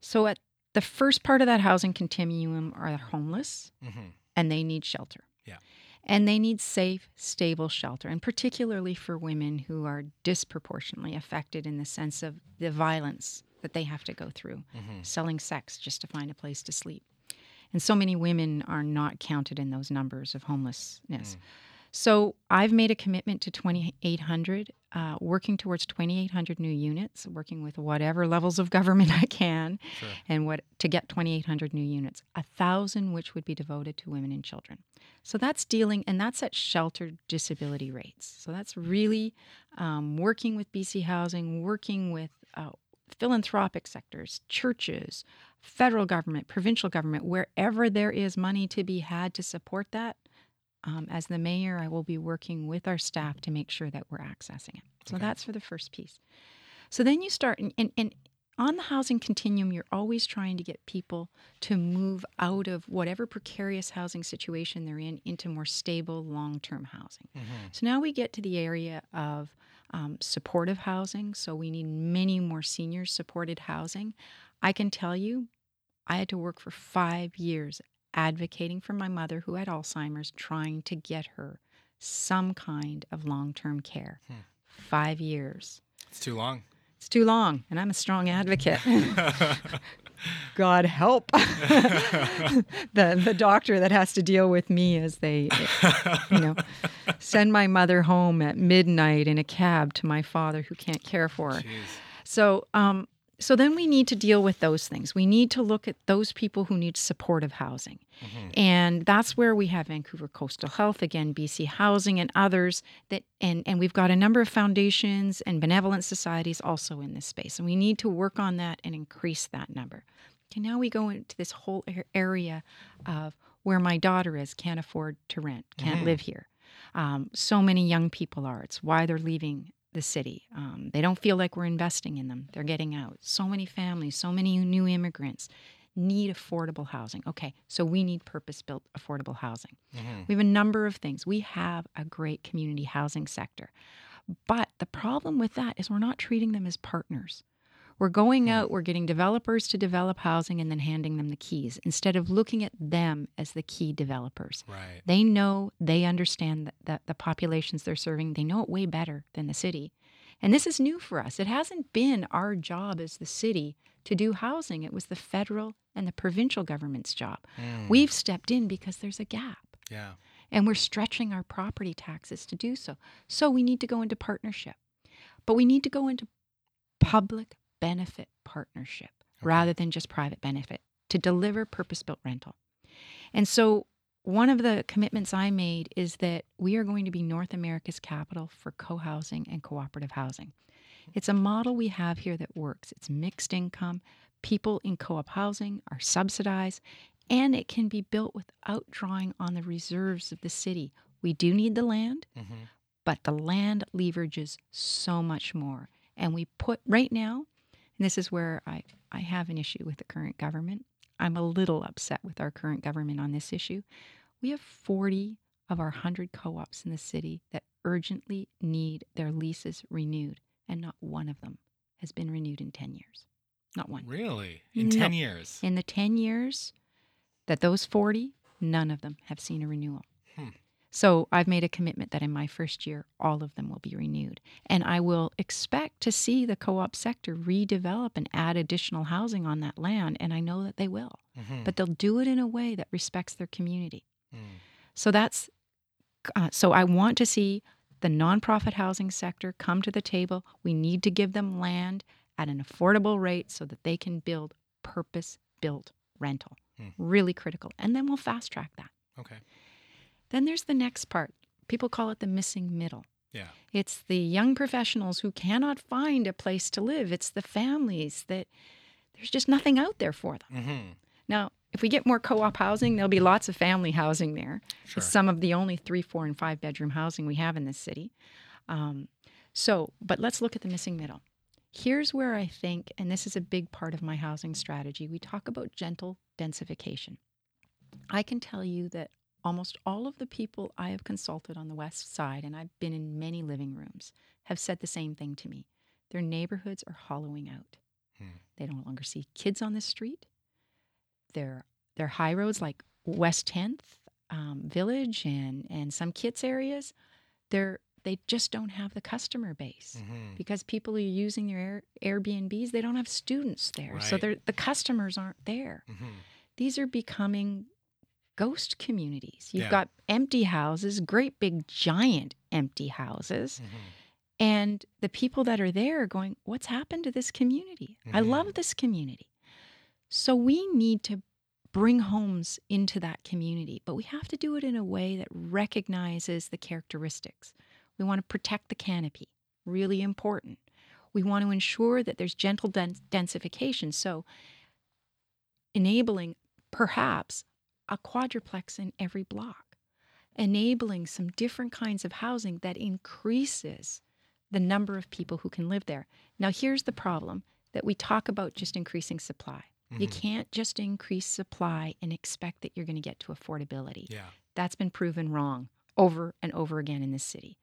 D: So, at the first part of that housing continuum are the homeless,
A: hmm
D: and they need shelter.
A: Yeah.
D: And they need safe, stable shelter, and particularly for women who are disproportionately affected in the sense of the violence that they have to go through,
A: hmm
D: selling sex just to find a place to sleep. And so many women are not counted in those numbers of homelessness. So I've made a commitment to 2,800, uh, working towards 2,800 new units, working with whatever levels of government I can,
A: Sure.
D: and what to get 2,800 new units, a thousand which would be devoted to women and children. So that's dealing, and that's at sheltered disability rates. So that's really um, working with BC Housing, working with uh, philanthropic sectors, churches, federal government, provincial government, wherever there is money to be had to support that. Um, as the mayor, I will be working with our staff to make sure that we're accessing it. So
A: Okay.
D: that's for the first piece. So then you start, and, and, and on the housing continuum, you're always trying to get people to move out of whatever precarious housing situation they're in into more stable long term housing. So now we get to the area of um, supportive housing. So we need many more senior supported housing. I can tell you, I had to work for five years advocating for my mother who had Alzheimer's, trying to get her some kind of long term care. Five years.
A: It's too long.
D: It's too long, and I'm a strong advocate. God help the the doctor that has to deal with me as they, you know, send my mother home at midnight in a cab to my father who can't care for her.
A: Jeez.
D: So, um, so then we need to deal with those things. We need to look at those people who need supportive housing, and that's where we have Vancouver Coastal Health again, BC Housing, and others that, and and we've got a number of foundations and benevolent societies also in this space, and we need to work on that and increase that number. Okay, now we go into this whole area of where my daughter is, can't afford to rent, can't live here. Um, so many young people are. It's why they're leaving the city. Um, they don't feel like we're investing in them. They're getting out. So many families, so many new immigrants need affordable housing. Okay, so we need purpose built affordable housing. We have a number of things. We have a great community housing sector. But the problem with that is we're not treating them as partners. We're going out, we're getting developers to develop housing and then handing them the keys instead of looking at them as the key developers.
A: Right.
D: They know, they understand that, the populations they're serving, they know it way better than the city. And this is new for us. It hasn't been our job as the city to do housing, it was the federal and the provincial government's job. Hmm. We've stepped in because there's a gap
A: Yeah.
D: and we're stretching our property taxes to do so. So we need to go into partnership, but we need to go into public benefit partnership rather than just private benefit to deliver purpose built rental. And so one of the commitments I made is that we are going to be North America's capital for co housing and cooperative housing. It's a model we have here that works. It's mixed income. People in co op housing are subsidized, and it can be built without drawing on the reserves of the city. We do need the land,
A: Mm-hmm.
D: but the land leverages so much more. And we put right now, this is where I, I have an issue with the current government. I'm a little upset with our current government on this issue. We have 40 of our 100 co ops in the city that urgently need their leases renewed, and not one of them has been renewed in 10 years. Not one.
A: Really? In
D: No.
A: 10 years?
D: In the 10 years that those 40, none of them have seen a renewal. So I've made a commitment that in my first year, all of them will be renewed. And I will expect to see the co op sector redevelop and add additional housing on that land. And I know that they will.
A: Mhm.
D: But they'll do it in a way that respects their community.
A: Mm.
D: So that's uh, so I want to see the nonprofit housing sector come to the table. We need to give them land at an affordable rate so that they can build purpose built rental.
A: Hmm.
D: Really critical. And then we'll fast track that.
A: Okay.
D: Then there's the next part. People call it the missing middle.
A: Yeah.
D: It's the young professionals who cannot find a place to live. It's the families that there's just nothing out there for them.
A: Mm-hmm.
D: Now, if we get more co op housing, there'll be lots of family housing there.
A: Sure.
D: It's some of the only three, four, and five bedroom housing we have in this city. Um, so, but let's look at the missing middle. Here's where I think, and this is a big part of my housing strategy, we talk about gentle densification. I can tell you that almost all of the people I have consulted on the West Side, and I've been in many living rooms, have said the same thing to me. Their neighborhoods are hollowing out.
A: Hmm.
D: They no longer see kids on the street. Their their high roads like West 10th um, Village and and some Kits areas, they're they just don't have the customer base
A: Mm-hmm.
D: because people are using their Air, Airbnbs. They don't have students there, so
A: Right.
D: they're, the customers aren't there.
A: Mm-hmm.
D: These are becoming ghost communities. You've
A: Yeah.
D: got empty houses, great big giant empty houses,
A: Mm-hmm.
D: and the people that are there are going, "What's happened to this community? I
A: Mhm.
D: love this community." So we need to bring homes into that community, but we have to do it in a way that recognizes the characteristics. We want to protect the canopy, really important. We want to ensure that there's gentle dens- densification, so enabling perhaps a quadruplex in every block, enabling some different kinds of housing that increases the number of people who can live there. Now, here's the problem that we talk about just increasing supply. You
A: Mhm.
D: can't just increase supply and expect that you're going to get to affordability.
A: Yeah.
D: That's been proven wrong over and over again in this city.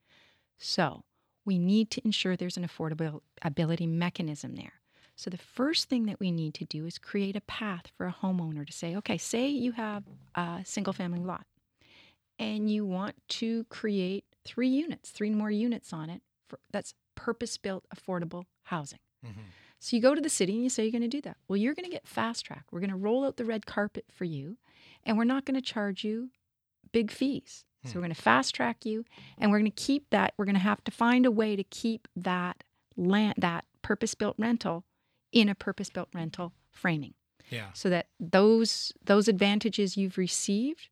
D: So we need to ensure there's an affordability mechanism there. So the first thing that we need to do is create a path for a homeowner to say, okay, say you have a single family lot and you want to create three units, three more units on it for, that's purpose built affordable housing.
A: Mhm.
D: So you go to the city and you say you're going to do that. Well, you're going to get fast track. We're going to roll out the red carpet for you, and we're not going to charge you big fees. So we're going to fast track you, and we're going to keep that. We're going to have to find a way to keep that land, that purpose built rental, in a purpose built rental framing,
A: Yeah.
D: so that those those advantages you've received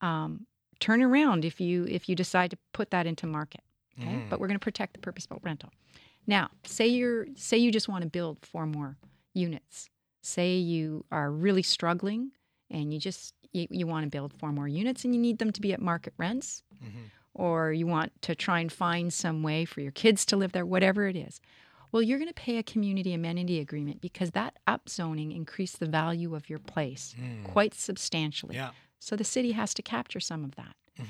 D: um, turn around if you if you decide to put that into market. Okay,
A: Mhm.
D: but we're going to protect the purpose built rental. Now, say you're say you just want to build four more units. Say you are really struggling and you just you, you want to build four more units and you need them to be at market rents
A: Mhm.
D: or you want to try and find some way for your kids to live there, whatever it is. Well, you're going to pay a community amenity agreement because that upzoning increased the value of your place
A: Mm.
D: quite substantially.
A: Yeah.
D: So the city has to capture some of that.
A: Mhm.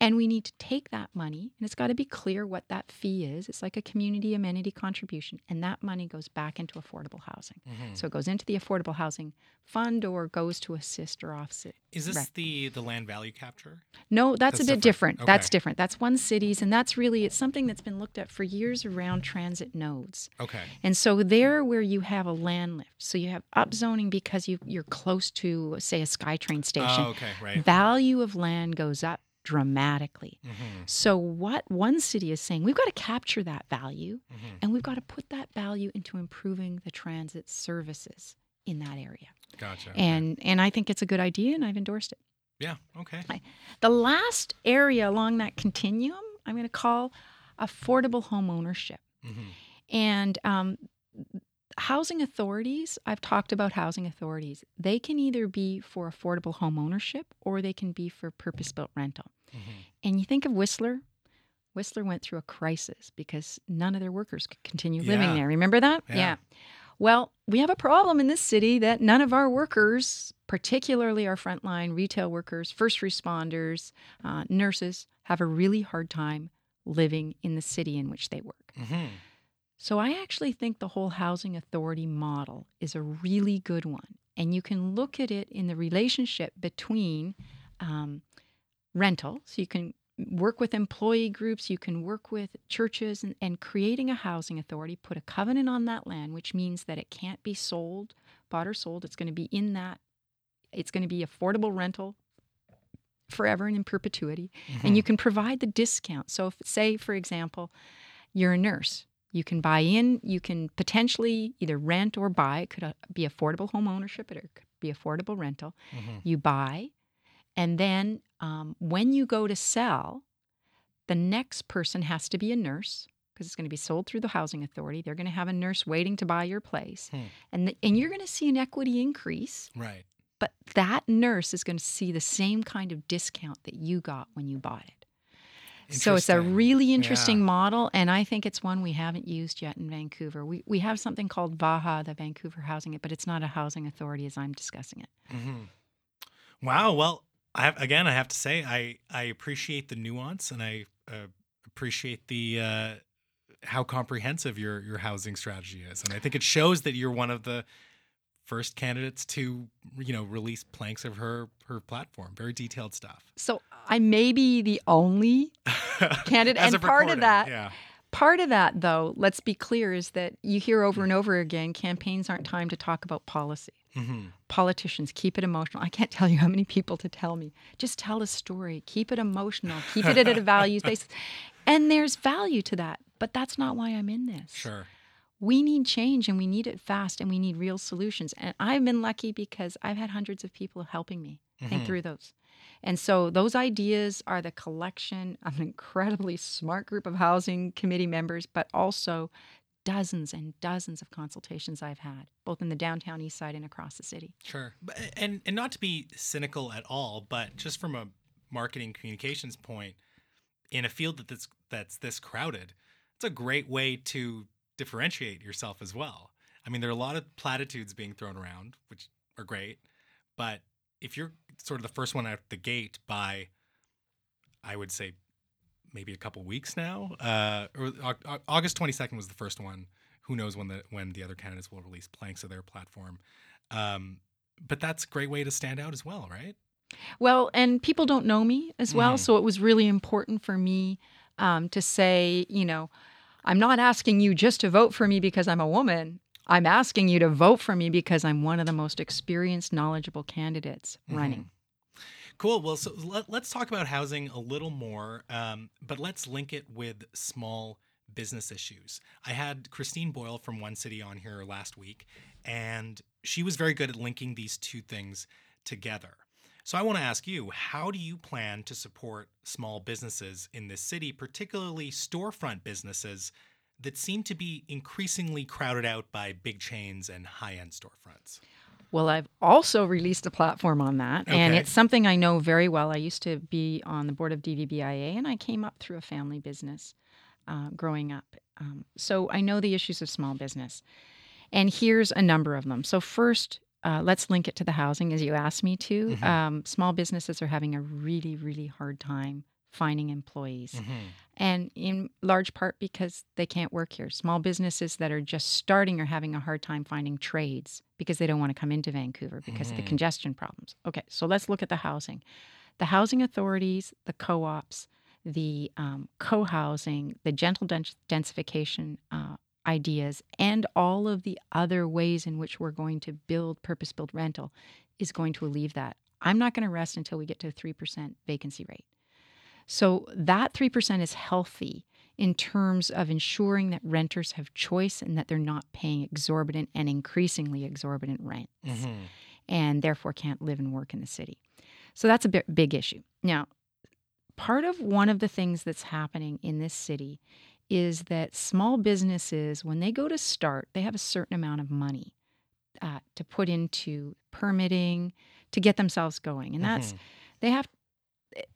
D: And we need to take that money, and it's got to be clear what that fee is. It's like a community amenity contribution, and that money goes back into affordable housing.
A: Mhm.
D: So it goes into the affordable housing fund or goes to assist or offset.
A: Is this the the land value capture?
D: No, that's,
A: That's
D: a bit
A: different.
D: different. That's different. That's one cities, and that's really it's something that's been looked at for years around transit nodes.
A: Okay.
D: And so there, where you have a land lift, so you have upzoning because you you're close to, say, a SkyTrain station.
A: Oh, okay. Right.
D: Value of land goes up dramatically.
A: Mhm.
D: So, what one city is saying, we've got to capture that value
A: Mhm.
D: and we've got to put that value into improving the transit services in that area.
A: Gotcha.
D: And and I think it's a good idea and I've endorsed it.
A: yeah. Okay.
D: The last area along that continuum, I'm going to call affordable home ownership.
A: Mhm.
D: And um, housing authorities, I've talked about housing authorities. They can either be for affordable home ownership or they can be for purpose built rental.
A: Mhm.
D: And you think of Whistler, Whistler went through a crisis because none of their workers could continue living there. Remember that?
A: Yeah.
D: Well, we have a problem in this city that none of our workers, particularly our frontline retail workers, first responders, uh, nurses, have a really hard time living in the city in which they work.
A: Mhm.
D: So I actually think the whole housing authority model is a really good one. And you can look at it in the relationship between um, rental. So you can work with employee groups, you can work with churches, and, and creating a housing authority, put a covenant on that land, which means that it can't be sold, bought or sold. It's going to be in that, it's going to be affordable rental forever and in perpetuity and you can provide the discount. So, if, say, for example, you're a nurse, you can buy in, you can potentially either rent or buy. It could uh, be affordable home ownership, or it could be affordable rental.
A: Mhm.
D: You buy, and then um, when you go to sell, the next person has to be a nurse because it's going to be sold through the housing authority. They're going to have a nurse waiting to buy your place,
A: Hmm.
D: and the, and you're going to see an equity increase
A: Right.
D: but that nurse is going to see the same kind of discount that you got when you bought it. So it's a really interesting
A: Yeah.
D: model, and I think it's one we haven't used yet in Vancouver. We we have something called VAHA, the Vancouver Housing, It, but it's not a housing authority as I'm discussing it.
A: Mhm. Wow. Well, I have, again, I have to say, I I appreciate the nuance, and I uh, appreciate the uh, how comprehensive your your housing strategy is, and I think it shows that you're one of the first candidates to you know release planks of her her platform. Very detailed stuff.
D: So I may be the only Candidate, and part of that-
A: yeah.
D: part of that, though. Let's be clear: is that you hear over and over again, campaigns aren't time to talk about policy.
A: hmm
D: politicians keep it emotional i can't tell you how many people to tell me just tell a story keep it emotional keep it at a values basis and there's value to that but that's not why i'm in this
A: Sure.
D: We need change and we need it fast and we need real solutions and i've been lucky because i've had hundreds of people helping me think
A: Mhm.
D: through those and so those ideas are the collection of an incredibly smart group of housing committee members but also dozens and dozens of consultations i've had both in the downtown east side and across the city
A: Sure. And and not to be cynical at all, but just from a marketing communications point, in a field that that's that's this crowded, it's a great way to differentiate yourself as well. I mean, there are a lot of platitudes being thrown around, which are great, but if you're sort of the first one out the gate by, I would say, maybe a couple weeks now, uh, or Au- Au- August 22nd was the first one. Who knows when the when the other candidates will release planks of their platform? Um, but that's a great way to stand out as well, right?
D: Well, and people don't know me as well,
A: Mhm.
D: so it was really important for me um, to say, you know, I'm not asking you just to vote for me because I'm a woman. I'm asking you to vote for me because I'm one of the most experienced, knowledgeable candidates running.
A: Cool. Well, so let, us talk about housing a little more, um, but let's link it with small business issues. I had Christine Boyle from One City on here last week, and she was very good at linking these two things together. So I want to ask you, how do you plan to support small businesses in this city, particularly storefront businesses that seem to be increasingly crowded out by big chains and high-end storefronts?
D: Well, I've also released a platform on that, and it's something I know very well. I used to be on the board of DVBIA, and I came up through a family business uh, growing up. Um, so I know the issues of small business. And here's a number of them. So, first, uh, let's link it to the housing as you asked me to.
A: Mhm.
D: Um, small businesses are having a really, really hard time finding employees
A: Mm-hmm.
D: and in large part because they can't work here. Small businesses that are just starting are having a hard time finding trades because they don't want to come into Vancouver because of the
A: Mhm.
D: congestion problems. Okay, so let's look at the housing. The housing authorities, the co ops, the um, co housing, the gentle dens- densification uh, ideas, and all of the other ways in which we're going to build purpose built rental is going to alleviate that. I'm not going to rest until we get to a 3% vacancy rate. So that 3% is healthy in terms of ensuring that renters have choice and that they're not paying exorbitant and increasingly exorbitant rents
A: Mm-hmm.
D: and therefore can't live and work in the city. So that's a big, big issue. Now, part of one of the things that's happening in this city is that small businesses, when they go to start, they have a certain amount of money uh, to put into permitting to get themselves going. And that's
A: Mhm.
D: they have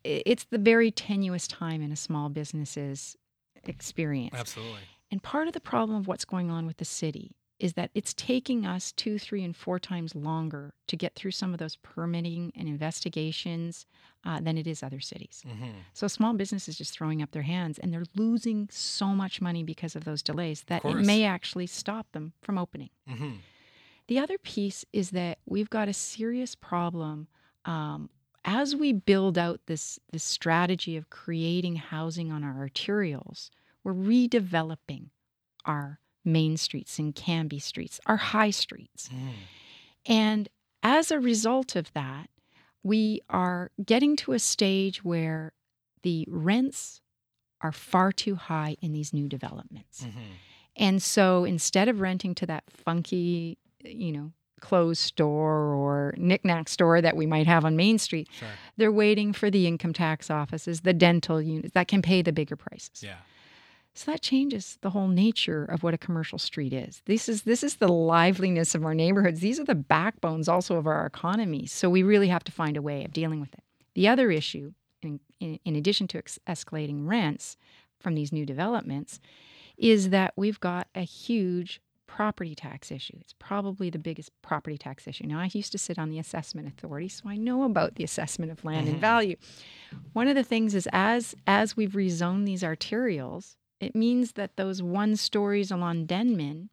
D: it's the very tenuous time in a small business's experience.
A: Absolutely.
D: And part of the problem of what's going on with the city is that it's taking us two, three, and four times longer to get through some of those permitting and investigations uh, than it is other cities.
A: Mm-hmm.
D: So small businesses just throwing up their hands and they're losing so much money because of those delays that it may actually stop them from opening.
A: Mm-hmm.
D: The other piece is that we've got a serious problem um, as we build out this this strategy of creating housing on our arterials. We're redeveloping our main streets and Cambie streets, our high streets,
A: Mm-hmm.
D: and as a result of that, we are getting to a stage where the rents are far too high in these new developments.
A: Mm-hmm.
D: And so instead of renting to that funky, you know, clothes store or knickknack store that we might have on Main Street,
A: Sure.
D: they're waiting for the income tax offices, the dental units that can pay the bigger prices.
A: Yeah.
D: So that changes the whole nature of what a commercial street is. This is this is the liveliness of our neighborhoods. These are the backbones also of our economy. So we really have to find a way of dealing with it. The other issue, in, in, in addition to ex- escalating rents from these new developments, is that we've got a huge property tax issue. It's probably the biggest property tax issue. Now, I used to sit on the assessment authority, so I know about the assessment of land and value. One of the things is as as we've rezoned these arterials, it means that those one stories along Denman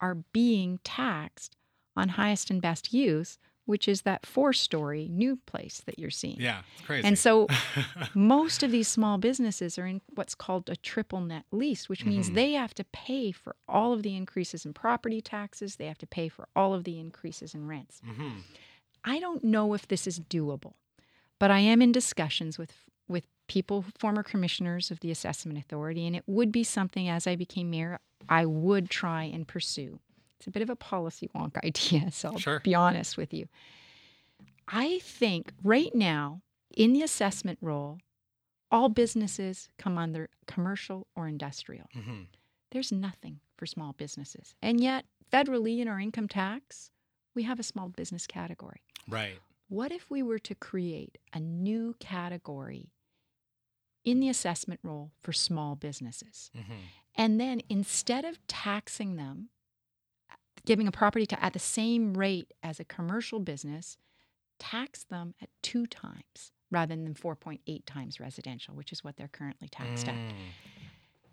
D: are being taxed on highest and best use, which is that four story new place that you're seeing.
A: Yeah. It's crazy.
D: And so most of these small businesses are in what's called a triple net lease, which means
A: Mhm.
D: they have to pay for all of the increases in property taxes, they have to pay for all of the increases in rents.
A: mm-hmm.
D: I don't know if this is doable, but I am in discussions with people, former commissioners of the assessment authority, and it would be something as I became mayor I would try and pursue. It's a bit of a policy wonk idea, so I'll
A: Sure.
D: be honest with you. I think right now in the assessment roll, all businesses come under commercial or industrial.
A: Mm-hmm.
D: There's nothing for small businesses. And yet, federally in our income tax, we have a small business category.
A: Right.
D: What if we were to create a new category in the assessment roll for small businesses?
A: Mm-hmm.
D: And then instead of taxing them giving a property to at the same rate as a commercial business, tax them at two times rather than 4.8 times residential, which is what they're currently taxed at.
A: Mm.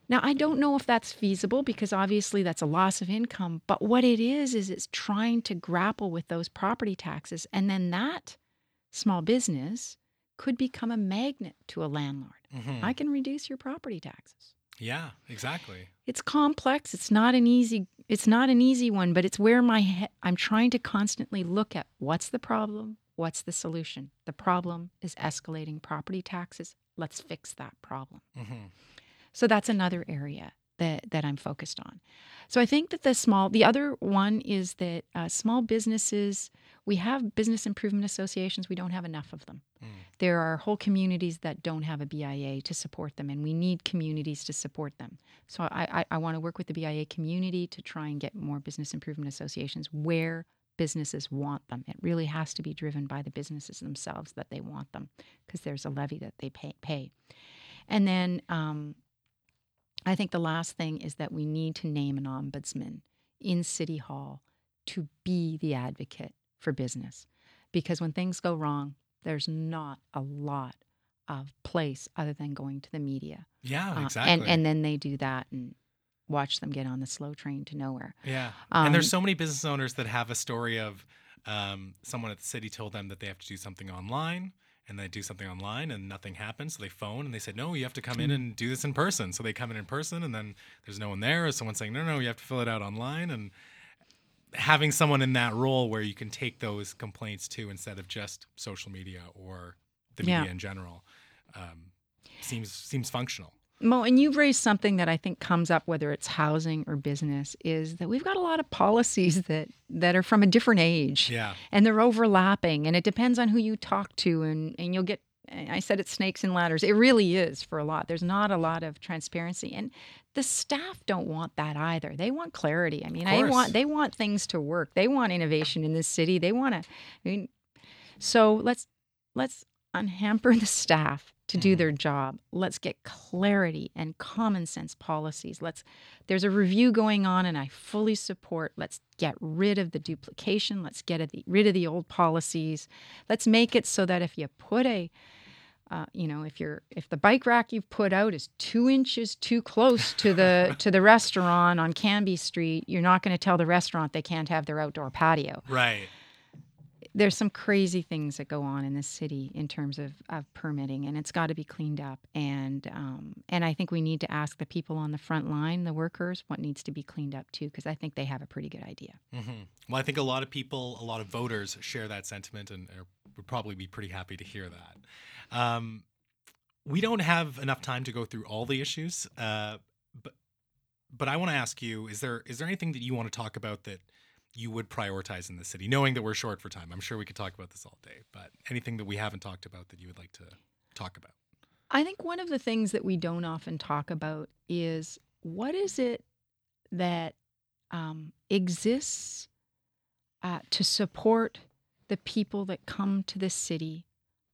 D: Now, I don't know if that's feasible because obviously that's a loss of income, but what it is, is it's trying to grapple with those property taxes. And then that small business could become a magnet to a landlord.
A: Mhm.
D: I can reduce your property taxes.
A: Yeah, exactly.
D: It's complex. It's not an easy it's not an easy one, but it's where my he- I'm trying to constantly look at what's the problem, what's the solution. The problem is escalating property taxes. Let's fix that problem.
A: hmm
D: So that's another area that, that I'm focused on. So I think that the small, the other one is that uh, small businesses, we have business improvement associations, we don't have enough of them.
A: Mm.
D: There are whole communities that don't have a BIA to support them, and we need communities to support them. So I, I, I want to work with the BIA community to try and get more business improvement associations where businesses want them. It really has to be driven by the businesses themselves that they want them because there's a levy that they pay. pay. And then um, I think the last thing is that we need to name an ombudsman in City Hall to be the advocate for business. Because when things go wrong, there's not a lot of place other than going to the media.
A: Yeah,
D: Uh,
A: exactly.
D: and, and then they do that and watch them get on the slow train to nowhere.
A: yeah,
D: Um,
A: and there's so many business owners that have a story of um, someone at the city told them that they have to do something online. And they do something online and nothing happens. So they phone and they said, No, you have to come in and do this in person. So they come in in person and then there's no one there. Or someone's saying, No, no, you have to fill it out online. And having someone in that role where you can take those complaints to instead of just social media or the
D: Yeah.
A: media in general um, seems seems functional.
D: Mo, and you've raised something that I think comes up, whether it's housing or business, is that we've got a lot of policies that that are from a different age,
A: Yeah.
D: and they're overlapping, and it depends on who you talk to, and and you'll get. I said it's snakes and ladders. It really is for a lot. There's not a lot of transparency, and the staff don't want that either. They want clarity. I mean, they want they want things to work. They want innovation in this city. They want to. I mean, so let's let's unhamper the staff to do
A: Mhm.
D: their job. Let's get clarity and common sense policies. Let's there's a review going on and I fully support. Let's get rid of the duplication. Let's get at the, rid of the old policies. Let's make it so that if you put a uh, you know, if you're if the bike rack you've put out is two inches too close to the to the restaurant on Cambie Street, you're not going to tell the restaurant they can't have their outdoor patio
A: Right.
D: There's some crazy things that go on in this city in terms of, of permitting, and it's got to be cleaned up. And um, and I think we need to ask the people on the front line, the workers, what needs to be cleaned up too, because I think they have a pretty good idea.
A: hmm Well, I think a lot of people, a lot of voters share that sentiment and are, would probably be pretty happy to hear that. Um, we don't have enough time to go through all the issues, uh, but but I want to ask you: is there is there anything that you want to talk about that you would prioritize in the city, knowing that we're short for time? I'm sure we could talk about this all day, but anything that we haven't talked about that you would like to talk about?
D: I think one of the things that we don't often talk about is what is it that um, exists uh, to support the people that come to this city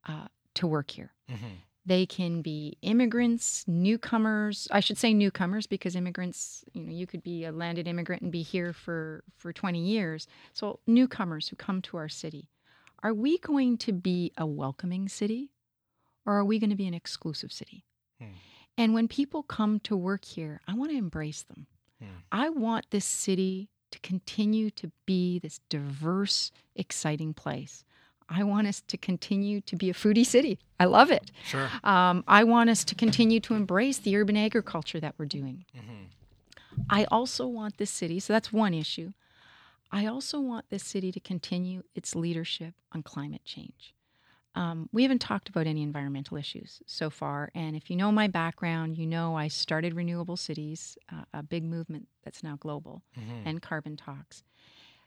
D: uh, to work here.
A: Mm-hmm.
D: They can be immigrants, newcomers. I should say newcomers because immigrants, you know, you could be a landed immigrant and be here for, for 20 years. So, newcomers who come to our city. Are we going to be a welcoming city or are we going to be an exclusive city?
A: Hmm.
D: And when people come to work here, I want to embrace them.
A: Hmm.
D: I want this city to continue to be this diverse, exciting place. I want us to continue to be a foodie city. I love it.
A: Sure.
D: Um, I want us to continue to embrace the urban agriculture that we're doing.
A: hmm
D: I also want this city, so that's one issue. I also want this city to continue its leadership on climate change. Um, we haven't talked about any environmental issues so far. And if you know my background, you know I started Renewable Cities, uh, a big movement that's now global,
A: hmm
D: and carbon talks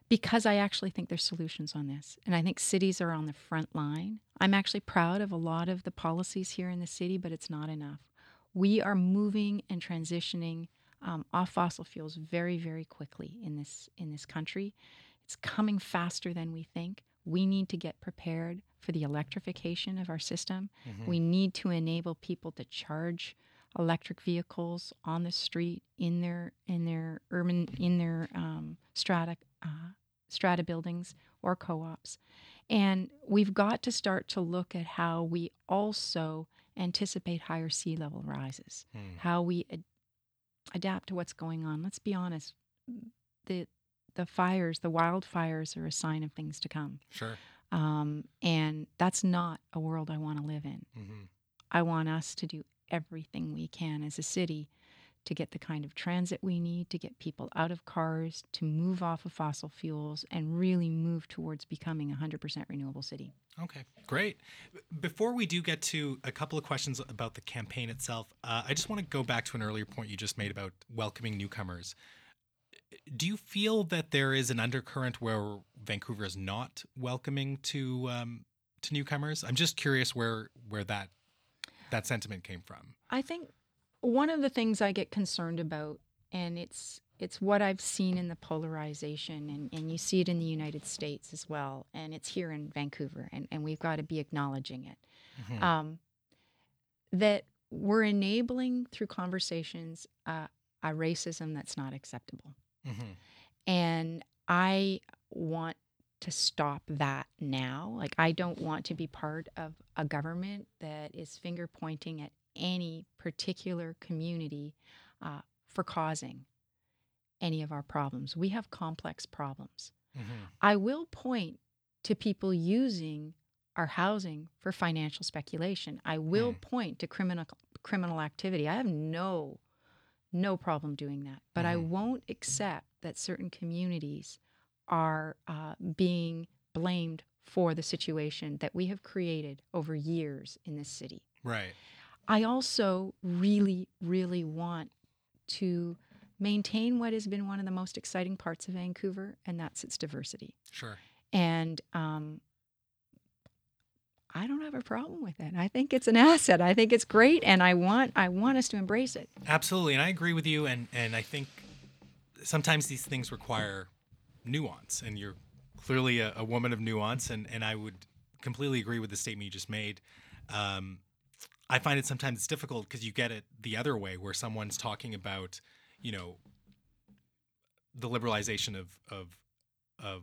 D: because I actually think there's solutions on this. And I think cities are on the front line. I'm actually proud of a lot of the policies here in the city, but it's not enough. We are moving and transitioning um, off fossil fuels very, very quickly in this in this country. It's coming faster than we think. We need to get prepared for the electrification of our system.
A: Mhm.
D: We need to enable people to charge electric vehicles on the street in their in their urban in their um, strata strata buildings or co ops. And we've got to start to look at how we also anticipate higher sea level rises,
A: Hmm.
D: how we ad- adapt to what's going on. Let's be honest, the, the fires, the wildfires are a sign of things to come.
A: Sure.
D: Um, and that's not a world I want to live in.
A: hmm
D: I want us to do everything we can as a city to get the kind of transit we need, to get people out of cars, to move off of fossil fuels, and really move towards becoming a 100% renewable city.
A: Okay, great. Before we do get to a couple of questions about the campaign itself, uh, I just want to go back to an earlier point you just made about welcoming newcomers. Do you feel that there is an undercurrent where Vancouver is not welcoming to um, to newcomers? I'm just curious where where that that sentiment came from.
D: I think one of the things I get concerned about, and it's it's what I've seen in the polarization, and, and you see it in the United States as well, and it's here in Vancouver, and, and we've got to be acknowledging it.
A: Mhm.
D: um, that we're enabling through conversations uh, a racism that's not acceptable.
A: Mhm.
D: And I want to stop that now. Like, I don't want to be part of a government that is finger pointing at any particular community uh, for causing any of our problems. We have complex problems.
A: Mhm.
D: I will point to people using our housing for financial speculation. I will
A: Hmm.
D: point to criminal criminal activity. I have no no problem doing that, but I
A: Mhm.
D: won't accept that certain communities are uh, being blamed for the situation that we have created over years in this city.
A: Right.
D: I also really, really want to maintain what has been one of the most exciting parts of Vancouver, and that's its diversity.
A: Sure.
D: And um, I don't have a problem with it. I think it's an asset. I think it's great, and I want I want us to embrace it.
A: Absolutely, and I agree with you. And and I think sometimes these things require nuance, and you're clearly a, a woman of nuance, and and I would completely agree with the statement you just made. Um, I find it sometimes it's difficult because you get it the other way, where someone's talking about, you know, the liberalization of of of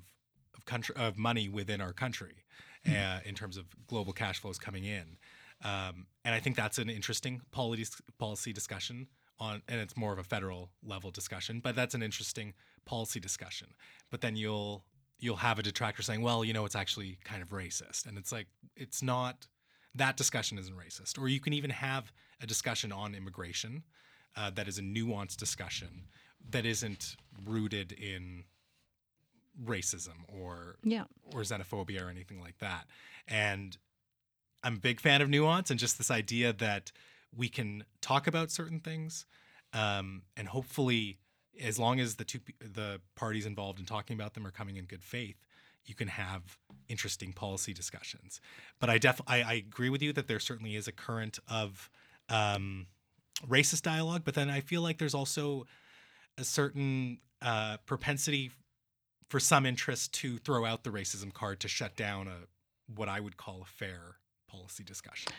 A: of country of money within our country, uh, in terms of global cash flows coming in. Um, and I think that's an interesting policy policy discussion on, and it's more of a federal level discussion. But that's an interesting policy discussion. But then you'll you'll have a detractor saying, well, you know, it's actually kind of racist, and it's like it's not. That discussion isn't racist. Or you can even have a discussion on immigration uh, that is a nuanced discussion that isn't rooted in racism or
D: Yeah.
A: or xenophobia or anything like that. And I'm a big fan of nuance and just this idea that we can talk about certain things, um, and hopefully, as long as the two the parties involved in talking about them are coming in good faith, you can have interesting policy discussions. But I def I, I agree with you that there certainly is a current of um, racist dialogue, but then I feel like there's also a certain uh, propensity for some interest to throw out the racism card to shut down a what I would call a fair policy discussion.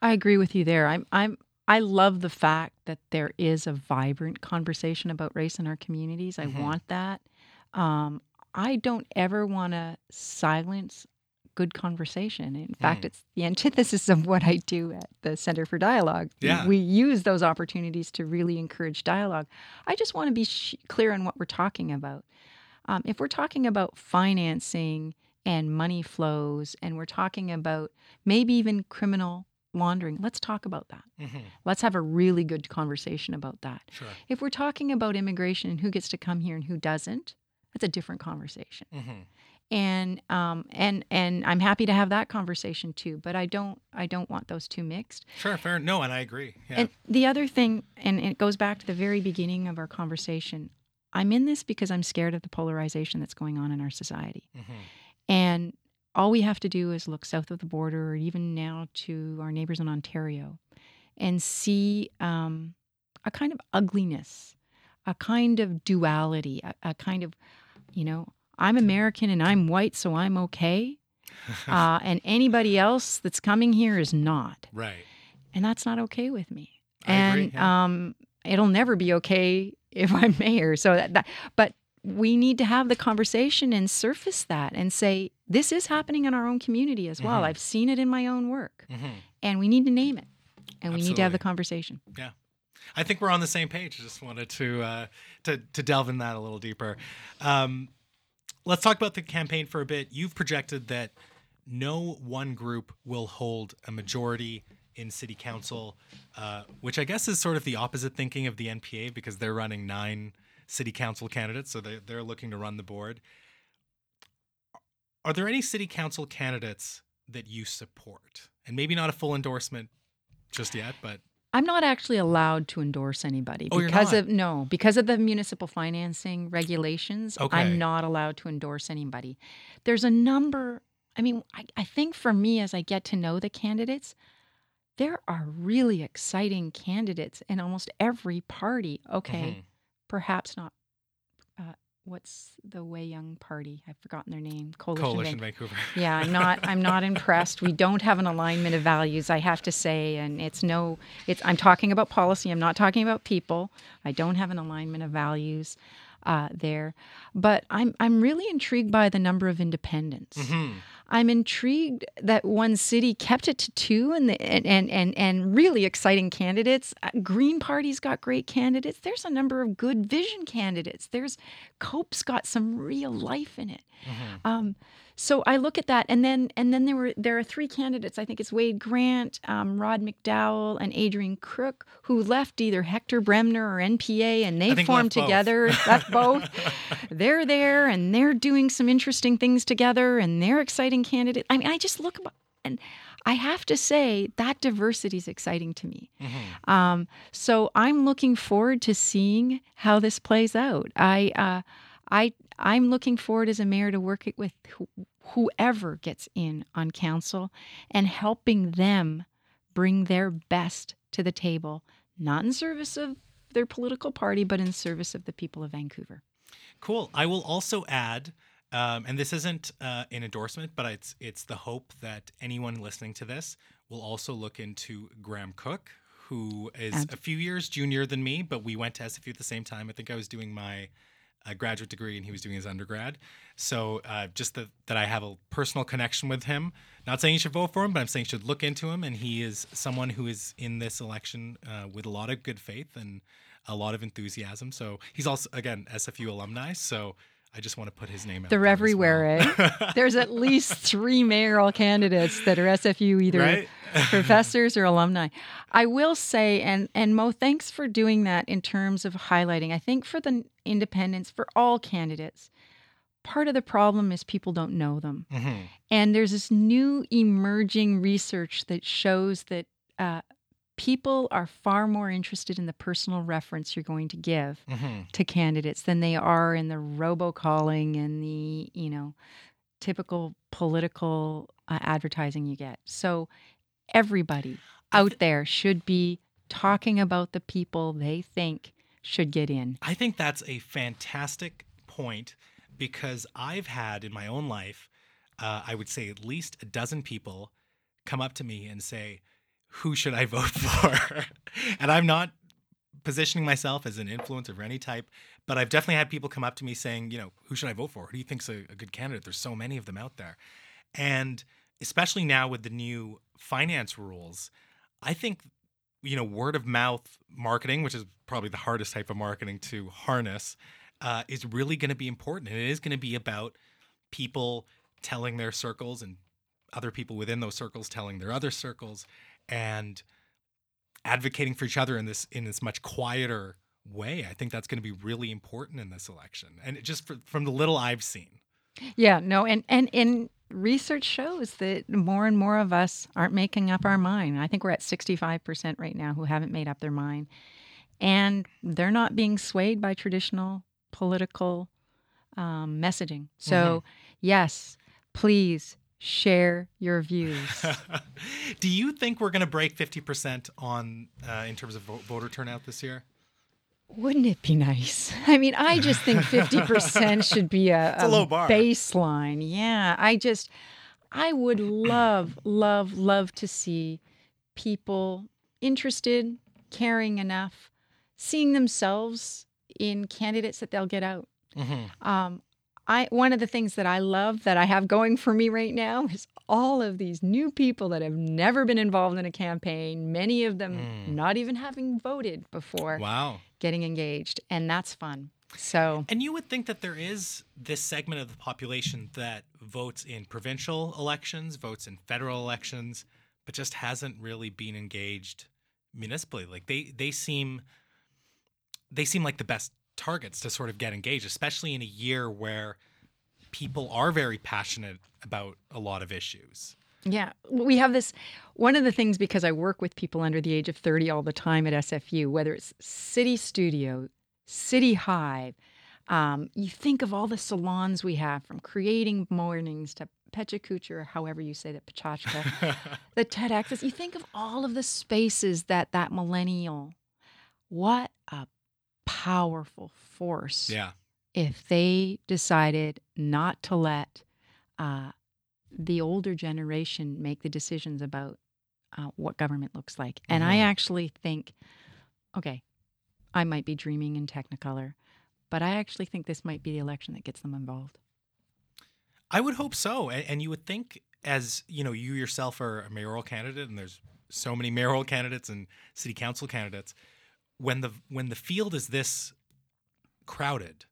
D: I agree with you there. I'm I'm I love the fact that there is a vibrant conversation about race in our communities. I
A: Mhm.
D: want that. Um, I don't ever want to silence good conversation. In fact,
A: Mm.
D: it's the antithesis of what I do at the Center for Dialogue. We-
A: Yeah.
D: We use those opportunities to really encourage dialogue. I just want to be sh- clear on what we're talking about. Um, if we're talking about financing and money flows, and we're talking about maybe even criminal laundering, let's talk about that.
A: Mm-hmm.
D: Let's have a really good conversation about that.
A: Sure.
D: If we're talking about immigration and who gets to come here and who doesn't, that's a different conversation.
A: Mm-hmm.
D: And um, and and I'm happy to have that conversation too. But I don't I don't want those two mixed.
A: Sure. Fair. No, and I agree. Yeah.
D: And the other thing, and it goes back to the very beginning of our conversation, I'm in this because I'm scared of the polarization that's going on in our society.
A: mm-hmm.
D: And all we have to do is look south of the border, or even now to our neighbors in Ontario, and see um, a kind of ugliness, a kind of duality, a, a kind of, you know, I'm American and I'm white, so I'm okay. Uh, and anybody else that's coming here is not.
A: right.
D: And that's not okay with me.
A: I
D: and
A: agree, yeah.
D: um, it'll never be okay if I'm mayor. So that, that, but we need to have the conversation and surface that and say this is happening in our own community as well.
A: Mhm.
D: I've seen it in my own work,
A: Mhm.
D: and we need to name it, and we need to have the conversation.
A: Yeah. I think we're on the same page. I just wanted to uh, to to delve in that a little deeper. Um, let's talk about the campaign for a bit. You've projected that no one group will hold a majority in city council, uh, which I guess is sort of the opposite thinking of the NPA because they're running nine city council candidates, so they, they're looking to run the board. Are there any city council candidates that you support? And maybe not a full endorsement just yet, but
D: I'm not actually allowed to endorse anybody
A: Oh,
D: because of no, because of the municipal financing regulations.
A: Okay.
D: I'm not allowed to endorse anybody. There's a number. I mean, I, I think for me, as I get to know the candidates, there are really exciting candidates in almost every party. Okay,
A: Mhm.
D: perhaps not. Uh, what's the Wai Young Party? I've forgotten their name. Coalition.
A: Coalition
D: Vancouver.
A: Vancouver.
D: Yeah, I'm not I'm not impressed. We don't have an alignment of values, I have to say, and it's no it's I'm talking about policy, I'm not talking about people. I don't have an alignment of values uh, there. But I'm I'm really intrigued by the number of independents.
A: Mhm.
D: I'm intrigued that one city kept it to two and the, and, and and and really exciting candidates. Uh, Green Party's got great candidates. There's a number of good vision candidates. There's Cope's got some real life in it.
A: Mhm.
D: Um, so I look at that, and then and then there were there are three candidates. I think it's Wade Grant, um, Rob McDowell, and Adrian Crook, who left either Hector Bremner or NPA, and they formed
A: left both.
D: together. left both. They're there, and they're doing some interesting things together, and they're exciting candidates. I mean, I just look about, and I have to say that diversity is exciting to me.
A: Mhm.
D: Um, so I'm looking forward to seeing how this plays out. I, uh, I, I'm looking forward as a mayor to work it with who, whoever gets in on council and helping them bring their best to the table, not in service of their political party, but in service of the people of Vancouver.
A: Cool. I will also add, um, and this isn't uh, an endorsement, but it's it's the hope that anyone listening to this will also look into Graham Cook, who is
D: Ab-
A: a few years junior than me, but we went to SFU at the same time. I think I was doing my uh, graduate degree and he was doing his undergrad. So uh, just that that I have a personal connection with him. Not saying you should vote for him, but I'm saying you should look into him. And he is someone who is in this election uh, with a lot of good faith and a lot of enthusiasm. So he's also again SFU alumni. So I just want to put his name out.
D: They're everywhere,
A: well.
D: eh? There's at least three mayoral candidates that are SFU either
A: Right?
D: professors or alumni. I will say, and and Mo, thanks for doing that in terms of highlighting. I think for the independents, for all candidates, part of the problem is people don't know them.
A: Mhm.
D: And there's this new emerging research that shows that uh, people are far more interested in the personal reference you're going to give
A: Mhm.
D: to candidates than they are in the robocalling and the you know typical political uh, advertising you get. So everybody out there should be talking about the people they think should get in.
A: I think that's a fantastic point because I've had in my own life, uh, I would say at least a dozen people come up to me and say, Who should I vote for? and I'm not positioning myself as an influencer of any type, but I've definitely had people come up to me saying, You know, who should I vote for? Who do you think's a, a good candidate? There's so many of them out there. And especially now with the new finance rules, I think you know word of mouth marketing which is probably the hardest type of marketing to harness uh, is really going to be important and it is going to be about people telling their circles and other people within those circles telling their other circles and advocating for each other in this in this much quieter way i think that's going to be really important in this election and it just for, from the little i've seen
D: Yeah, no, and and and research shows that more and more of us aren't making up our mind. I think we're at 65% right now who haven't made up their mind. And they're not being swayed by traditional political um, messaging. So, yes, please share your views.
A: do you think we're going to break 50% on uh, in terms of vo- voter turnout this year
D: Wouldn't it be nice? I mean, I just think 50% should be a,
A: It's a low bar.
D: baseline. Yeah. I just, I would love, love, love to see people interested, caring enough, seeing themselves in candidates that they'll get out
A: Mhm.
D: Um, I one of the things that I love that I have going for me right now is all of these new people that have never been involved in a campaign. Many of them
A: Mm.
D: not even having voted before
A: Wow.
D: getting engaged, and that's fun. So
A: And you would think that there is this segment of the population that votes in provincial elections, votes in federal elections, but just hasn't really been engaged municipally. Like they they seem they seem like the best targets to sort of get engaged, especially in a year where people are very passionate about a lot of issues.
D: Yeah, we have this. One of the things, because I work with people under the age of 30 all the time at SFU, whether it's City Studio, City Hive, um, you think of all the salons we have from Creative Mornings to Pechakucha, or however you say that, Pachachka, the TEDx. You think of all of the spaces that that millennial, what a powerful force
A: yeah.
D: if they decided not to let uh, the older generation make the decisions about uh, what government looks like. And I
A: Mhm.
D: actually think, okay, I might be dreaming in Technicolor, but I actually think this might be the election that gets them involved.
A: I would hope so. And, and you would think, as you know, you yourself are a mayoral candidate, and there's so many mayoral candidates and city council candidates. When the when the field is this crowded,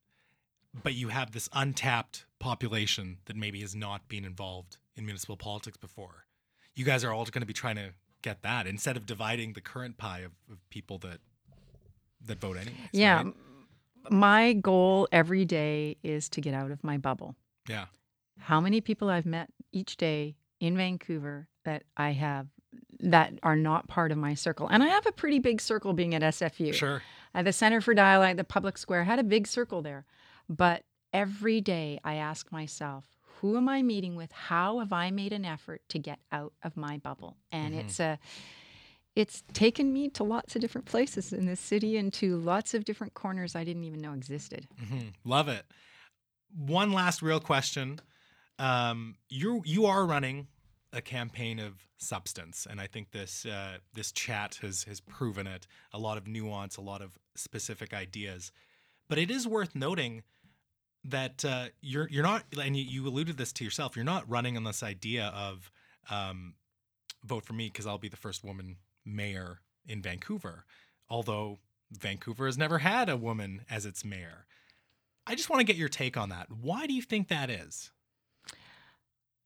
A: but you have this untapped population that maybe has not been involved in municipal politics before, you guys are all going to be trying to get that instead of dividing the current pie of, of people that that vote anyways.
D: Yeah.
A: right?
D: My goal every day is to get out of my bubble.
A: Yeah.
D: How many people I've met each day in Vancouver that I have that are not part of my circle. And I have a pretty big circle being at SFU.
A: Sure.
D: At the Center for Dialogue, the public square, had a big circle there. But every day I ask myself, who am I meeting with? How have I made an effort to get out of my bubble? And
A: Mhm.
D: it's a it's taken me to lots of different places in this city and to lots of different corners I didn't even know existed.
A: hmm Love it. One last real question. Um, you you are running a campaign of substance, and I think this uh, this chat has has proven it. A lot of nuance, a lot of specific ideas, but it is worth noting that uh, you're you're not, and you, you alluded this to yourself. You're not running on this idea of um, vote for me because I'll be the first woman mayor in Vancouver, although Vancouver has never had a woman as its mayor. I just want to get your take on that. Why do you think that is?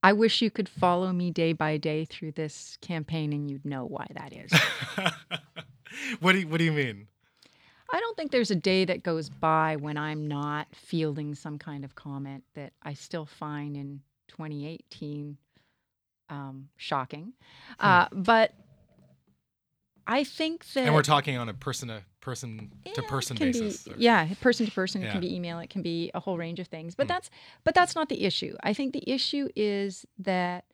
D: I wish you could follow me day by day through this campaign and you'd know why that is.
A: what do you, what do you mean?
D: I don't think there's a day that goes by when I'm not fielding some kind of comment that I still find in 2018 um, shocking. Uh, but I think that
A: And we're talking on a person to person to person basis.
D: Be, yeah, person to person. It can be email. It can be a whole range of things. But
A: Hmm.
D: that's but that's not the issue. I think the issue is that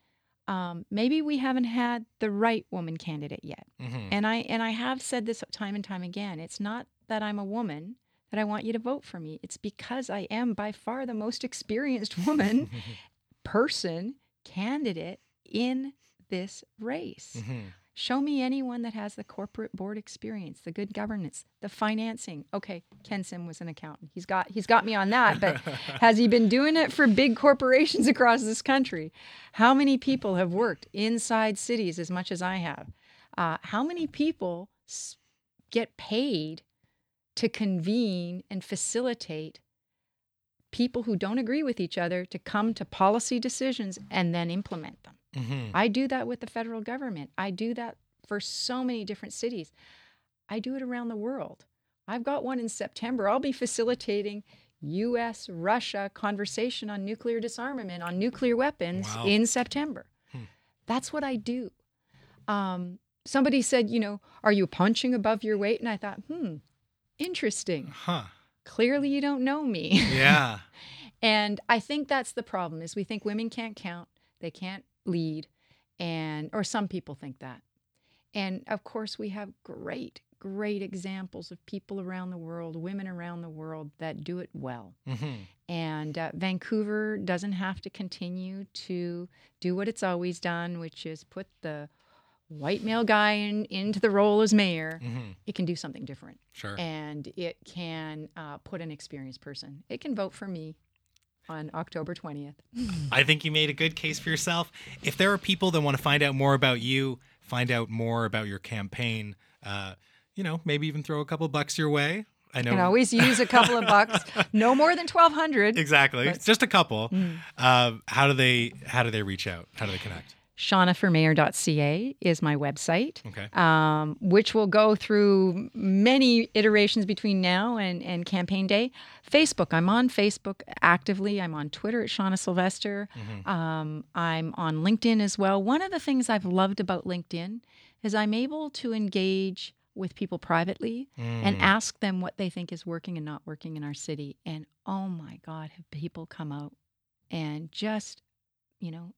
D: um, maybe we haven't had the right woman candidate yet.
A: Mhm.
D: And I and I have said this time and time again. It's not that I'm a woman that I want you to vote for me. It's because I am by far the most experienced woman, person, candidate in this race.
A: Mhm.
D: Show me anyone that has the corporate board experience, the good governance, the financing. Okay, Ken Sim was an accountant. He's got he's got me on that, but has he been doing it for big corporations across this country? How many people have worked inside cities as much as I have? Uh, how many people s- get paid to convene and facilitate people who don't agree with each other to come to policy decisions and then implement them?
A: Mhm.
D: I do that with the federal government. I do that for so many different cities. I do it around the world. I've got one in September. I'll be facilitating US Russia conversation on nuclear disarmament, on nuclear weapons
A: Wow.
D: in September.
A: Hmm.
D: That's what I do. Um, somebody said, you know, are you punching above your weight? And I thought, hmm, interesting.
A: Huh.
D: Clearly, you don't know me.
A: Yeah.
D: And I think that's the problem is we think women can't count, they can't lead, and or some people think that. And of course we have great great examples of people around the world, women around the world that do it well.
A: Mhm.
D: And uh, Vancouver doesn't have to continue to do what it's always done, which is put the white male guy in, into the role as mayor,
A: hmm
D: it can do something different.
A: Sure.
D: And it can uh, put an experienced person. It can vote for me on October 20th.
A: I think you made a good case for yourself. If there are people that want to find out more about you, find out more about your campaign, uh, you know, maybe even throw a couple bucks your way. I know.
D: Can always use a couple of bucks, no more than 1200
A: exactly.
D: But-
A: Just a couple.
D: Mm.
A: Uh, how do they? How do they reach out? How do they connect?
D: shaunaformayor.ca is my website.
A: Okay.
D: um, which will go through many iterations between now and, and campaign day. Facebook, I'm on Facebook actively. I'm on Twitter at Shauna Sylvester. Um, I'm on LinkedIn as well. One of the things I've loved about LinkedIn is I'm able to engage with people privately and
A: Mm.
D: ask them what they think is working and not working in our city. And oh my God, have people come out and just, you know,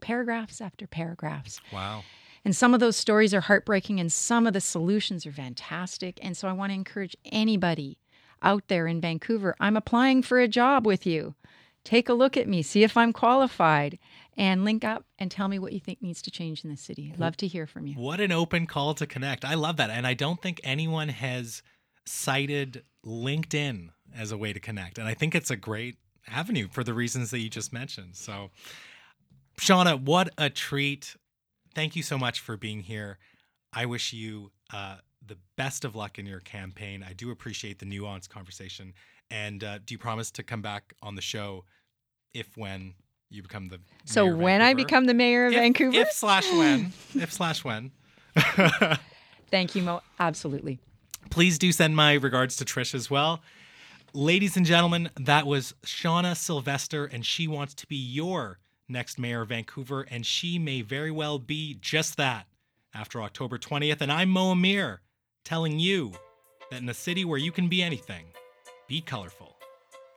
D: paragraphs after paragraphs.
A: Wow.
D: And some of those stories are heartbreaking and some of the solutions are fantastic. And so I want to encourage anybody out there in Vancouver, I'm applying for a job with you. Take a look at me, see if I'm qualified, and link up and tell me what you think needs to change in the city. Love to hear from you.
A: What an open call to connect. I love that. And I don't think anyone has cited LinkedIn as a way to connect. And I think it's a great avenue for the reasons that you just mentioned. So, Shauna, what a treat. Thank you so much for being here. I wish you uh, the best of luck in your campaign. I do appreciate the nuanced conversation. And uh, do you promise to come back on the show if when you become the
D: So
A: mayor of
D: when I become the mayor of
A: if,
D: Vancouver,
A: if slash when, if slash when.
D: thank you, Mo. Absolutely.
A: Please do send my regards to Trish as well. Ladies and gentlemen, that was Shauna Sylvester, and she wants to be your next mayor of Vancouver, and she may very well be just that after October 20th. And I'm Mo Amir, telling you that in a city where you can be anything, be colorful.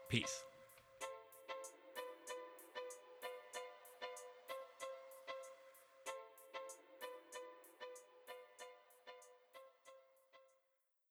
A: Peace.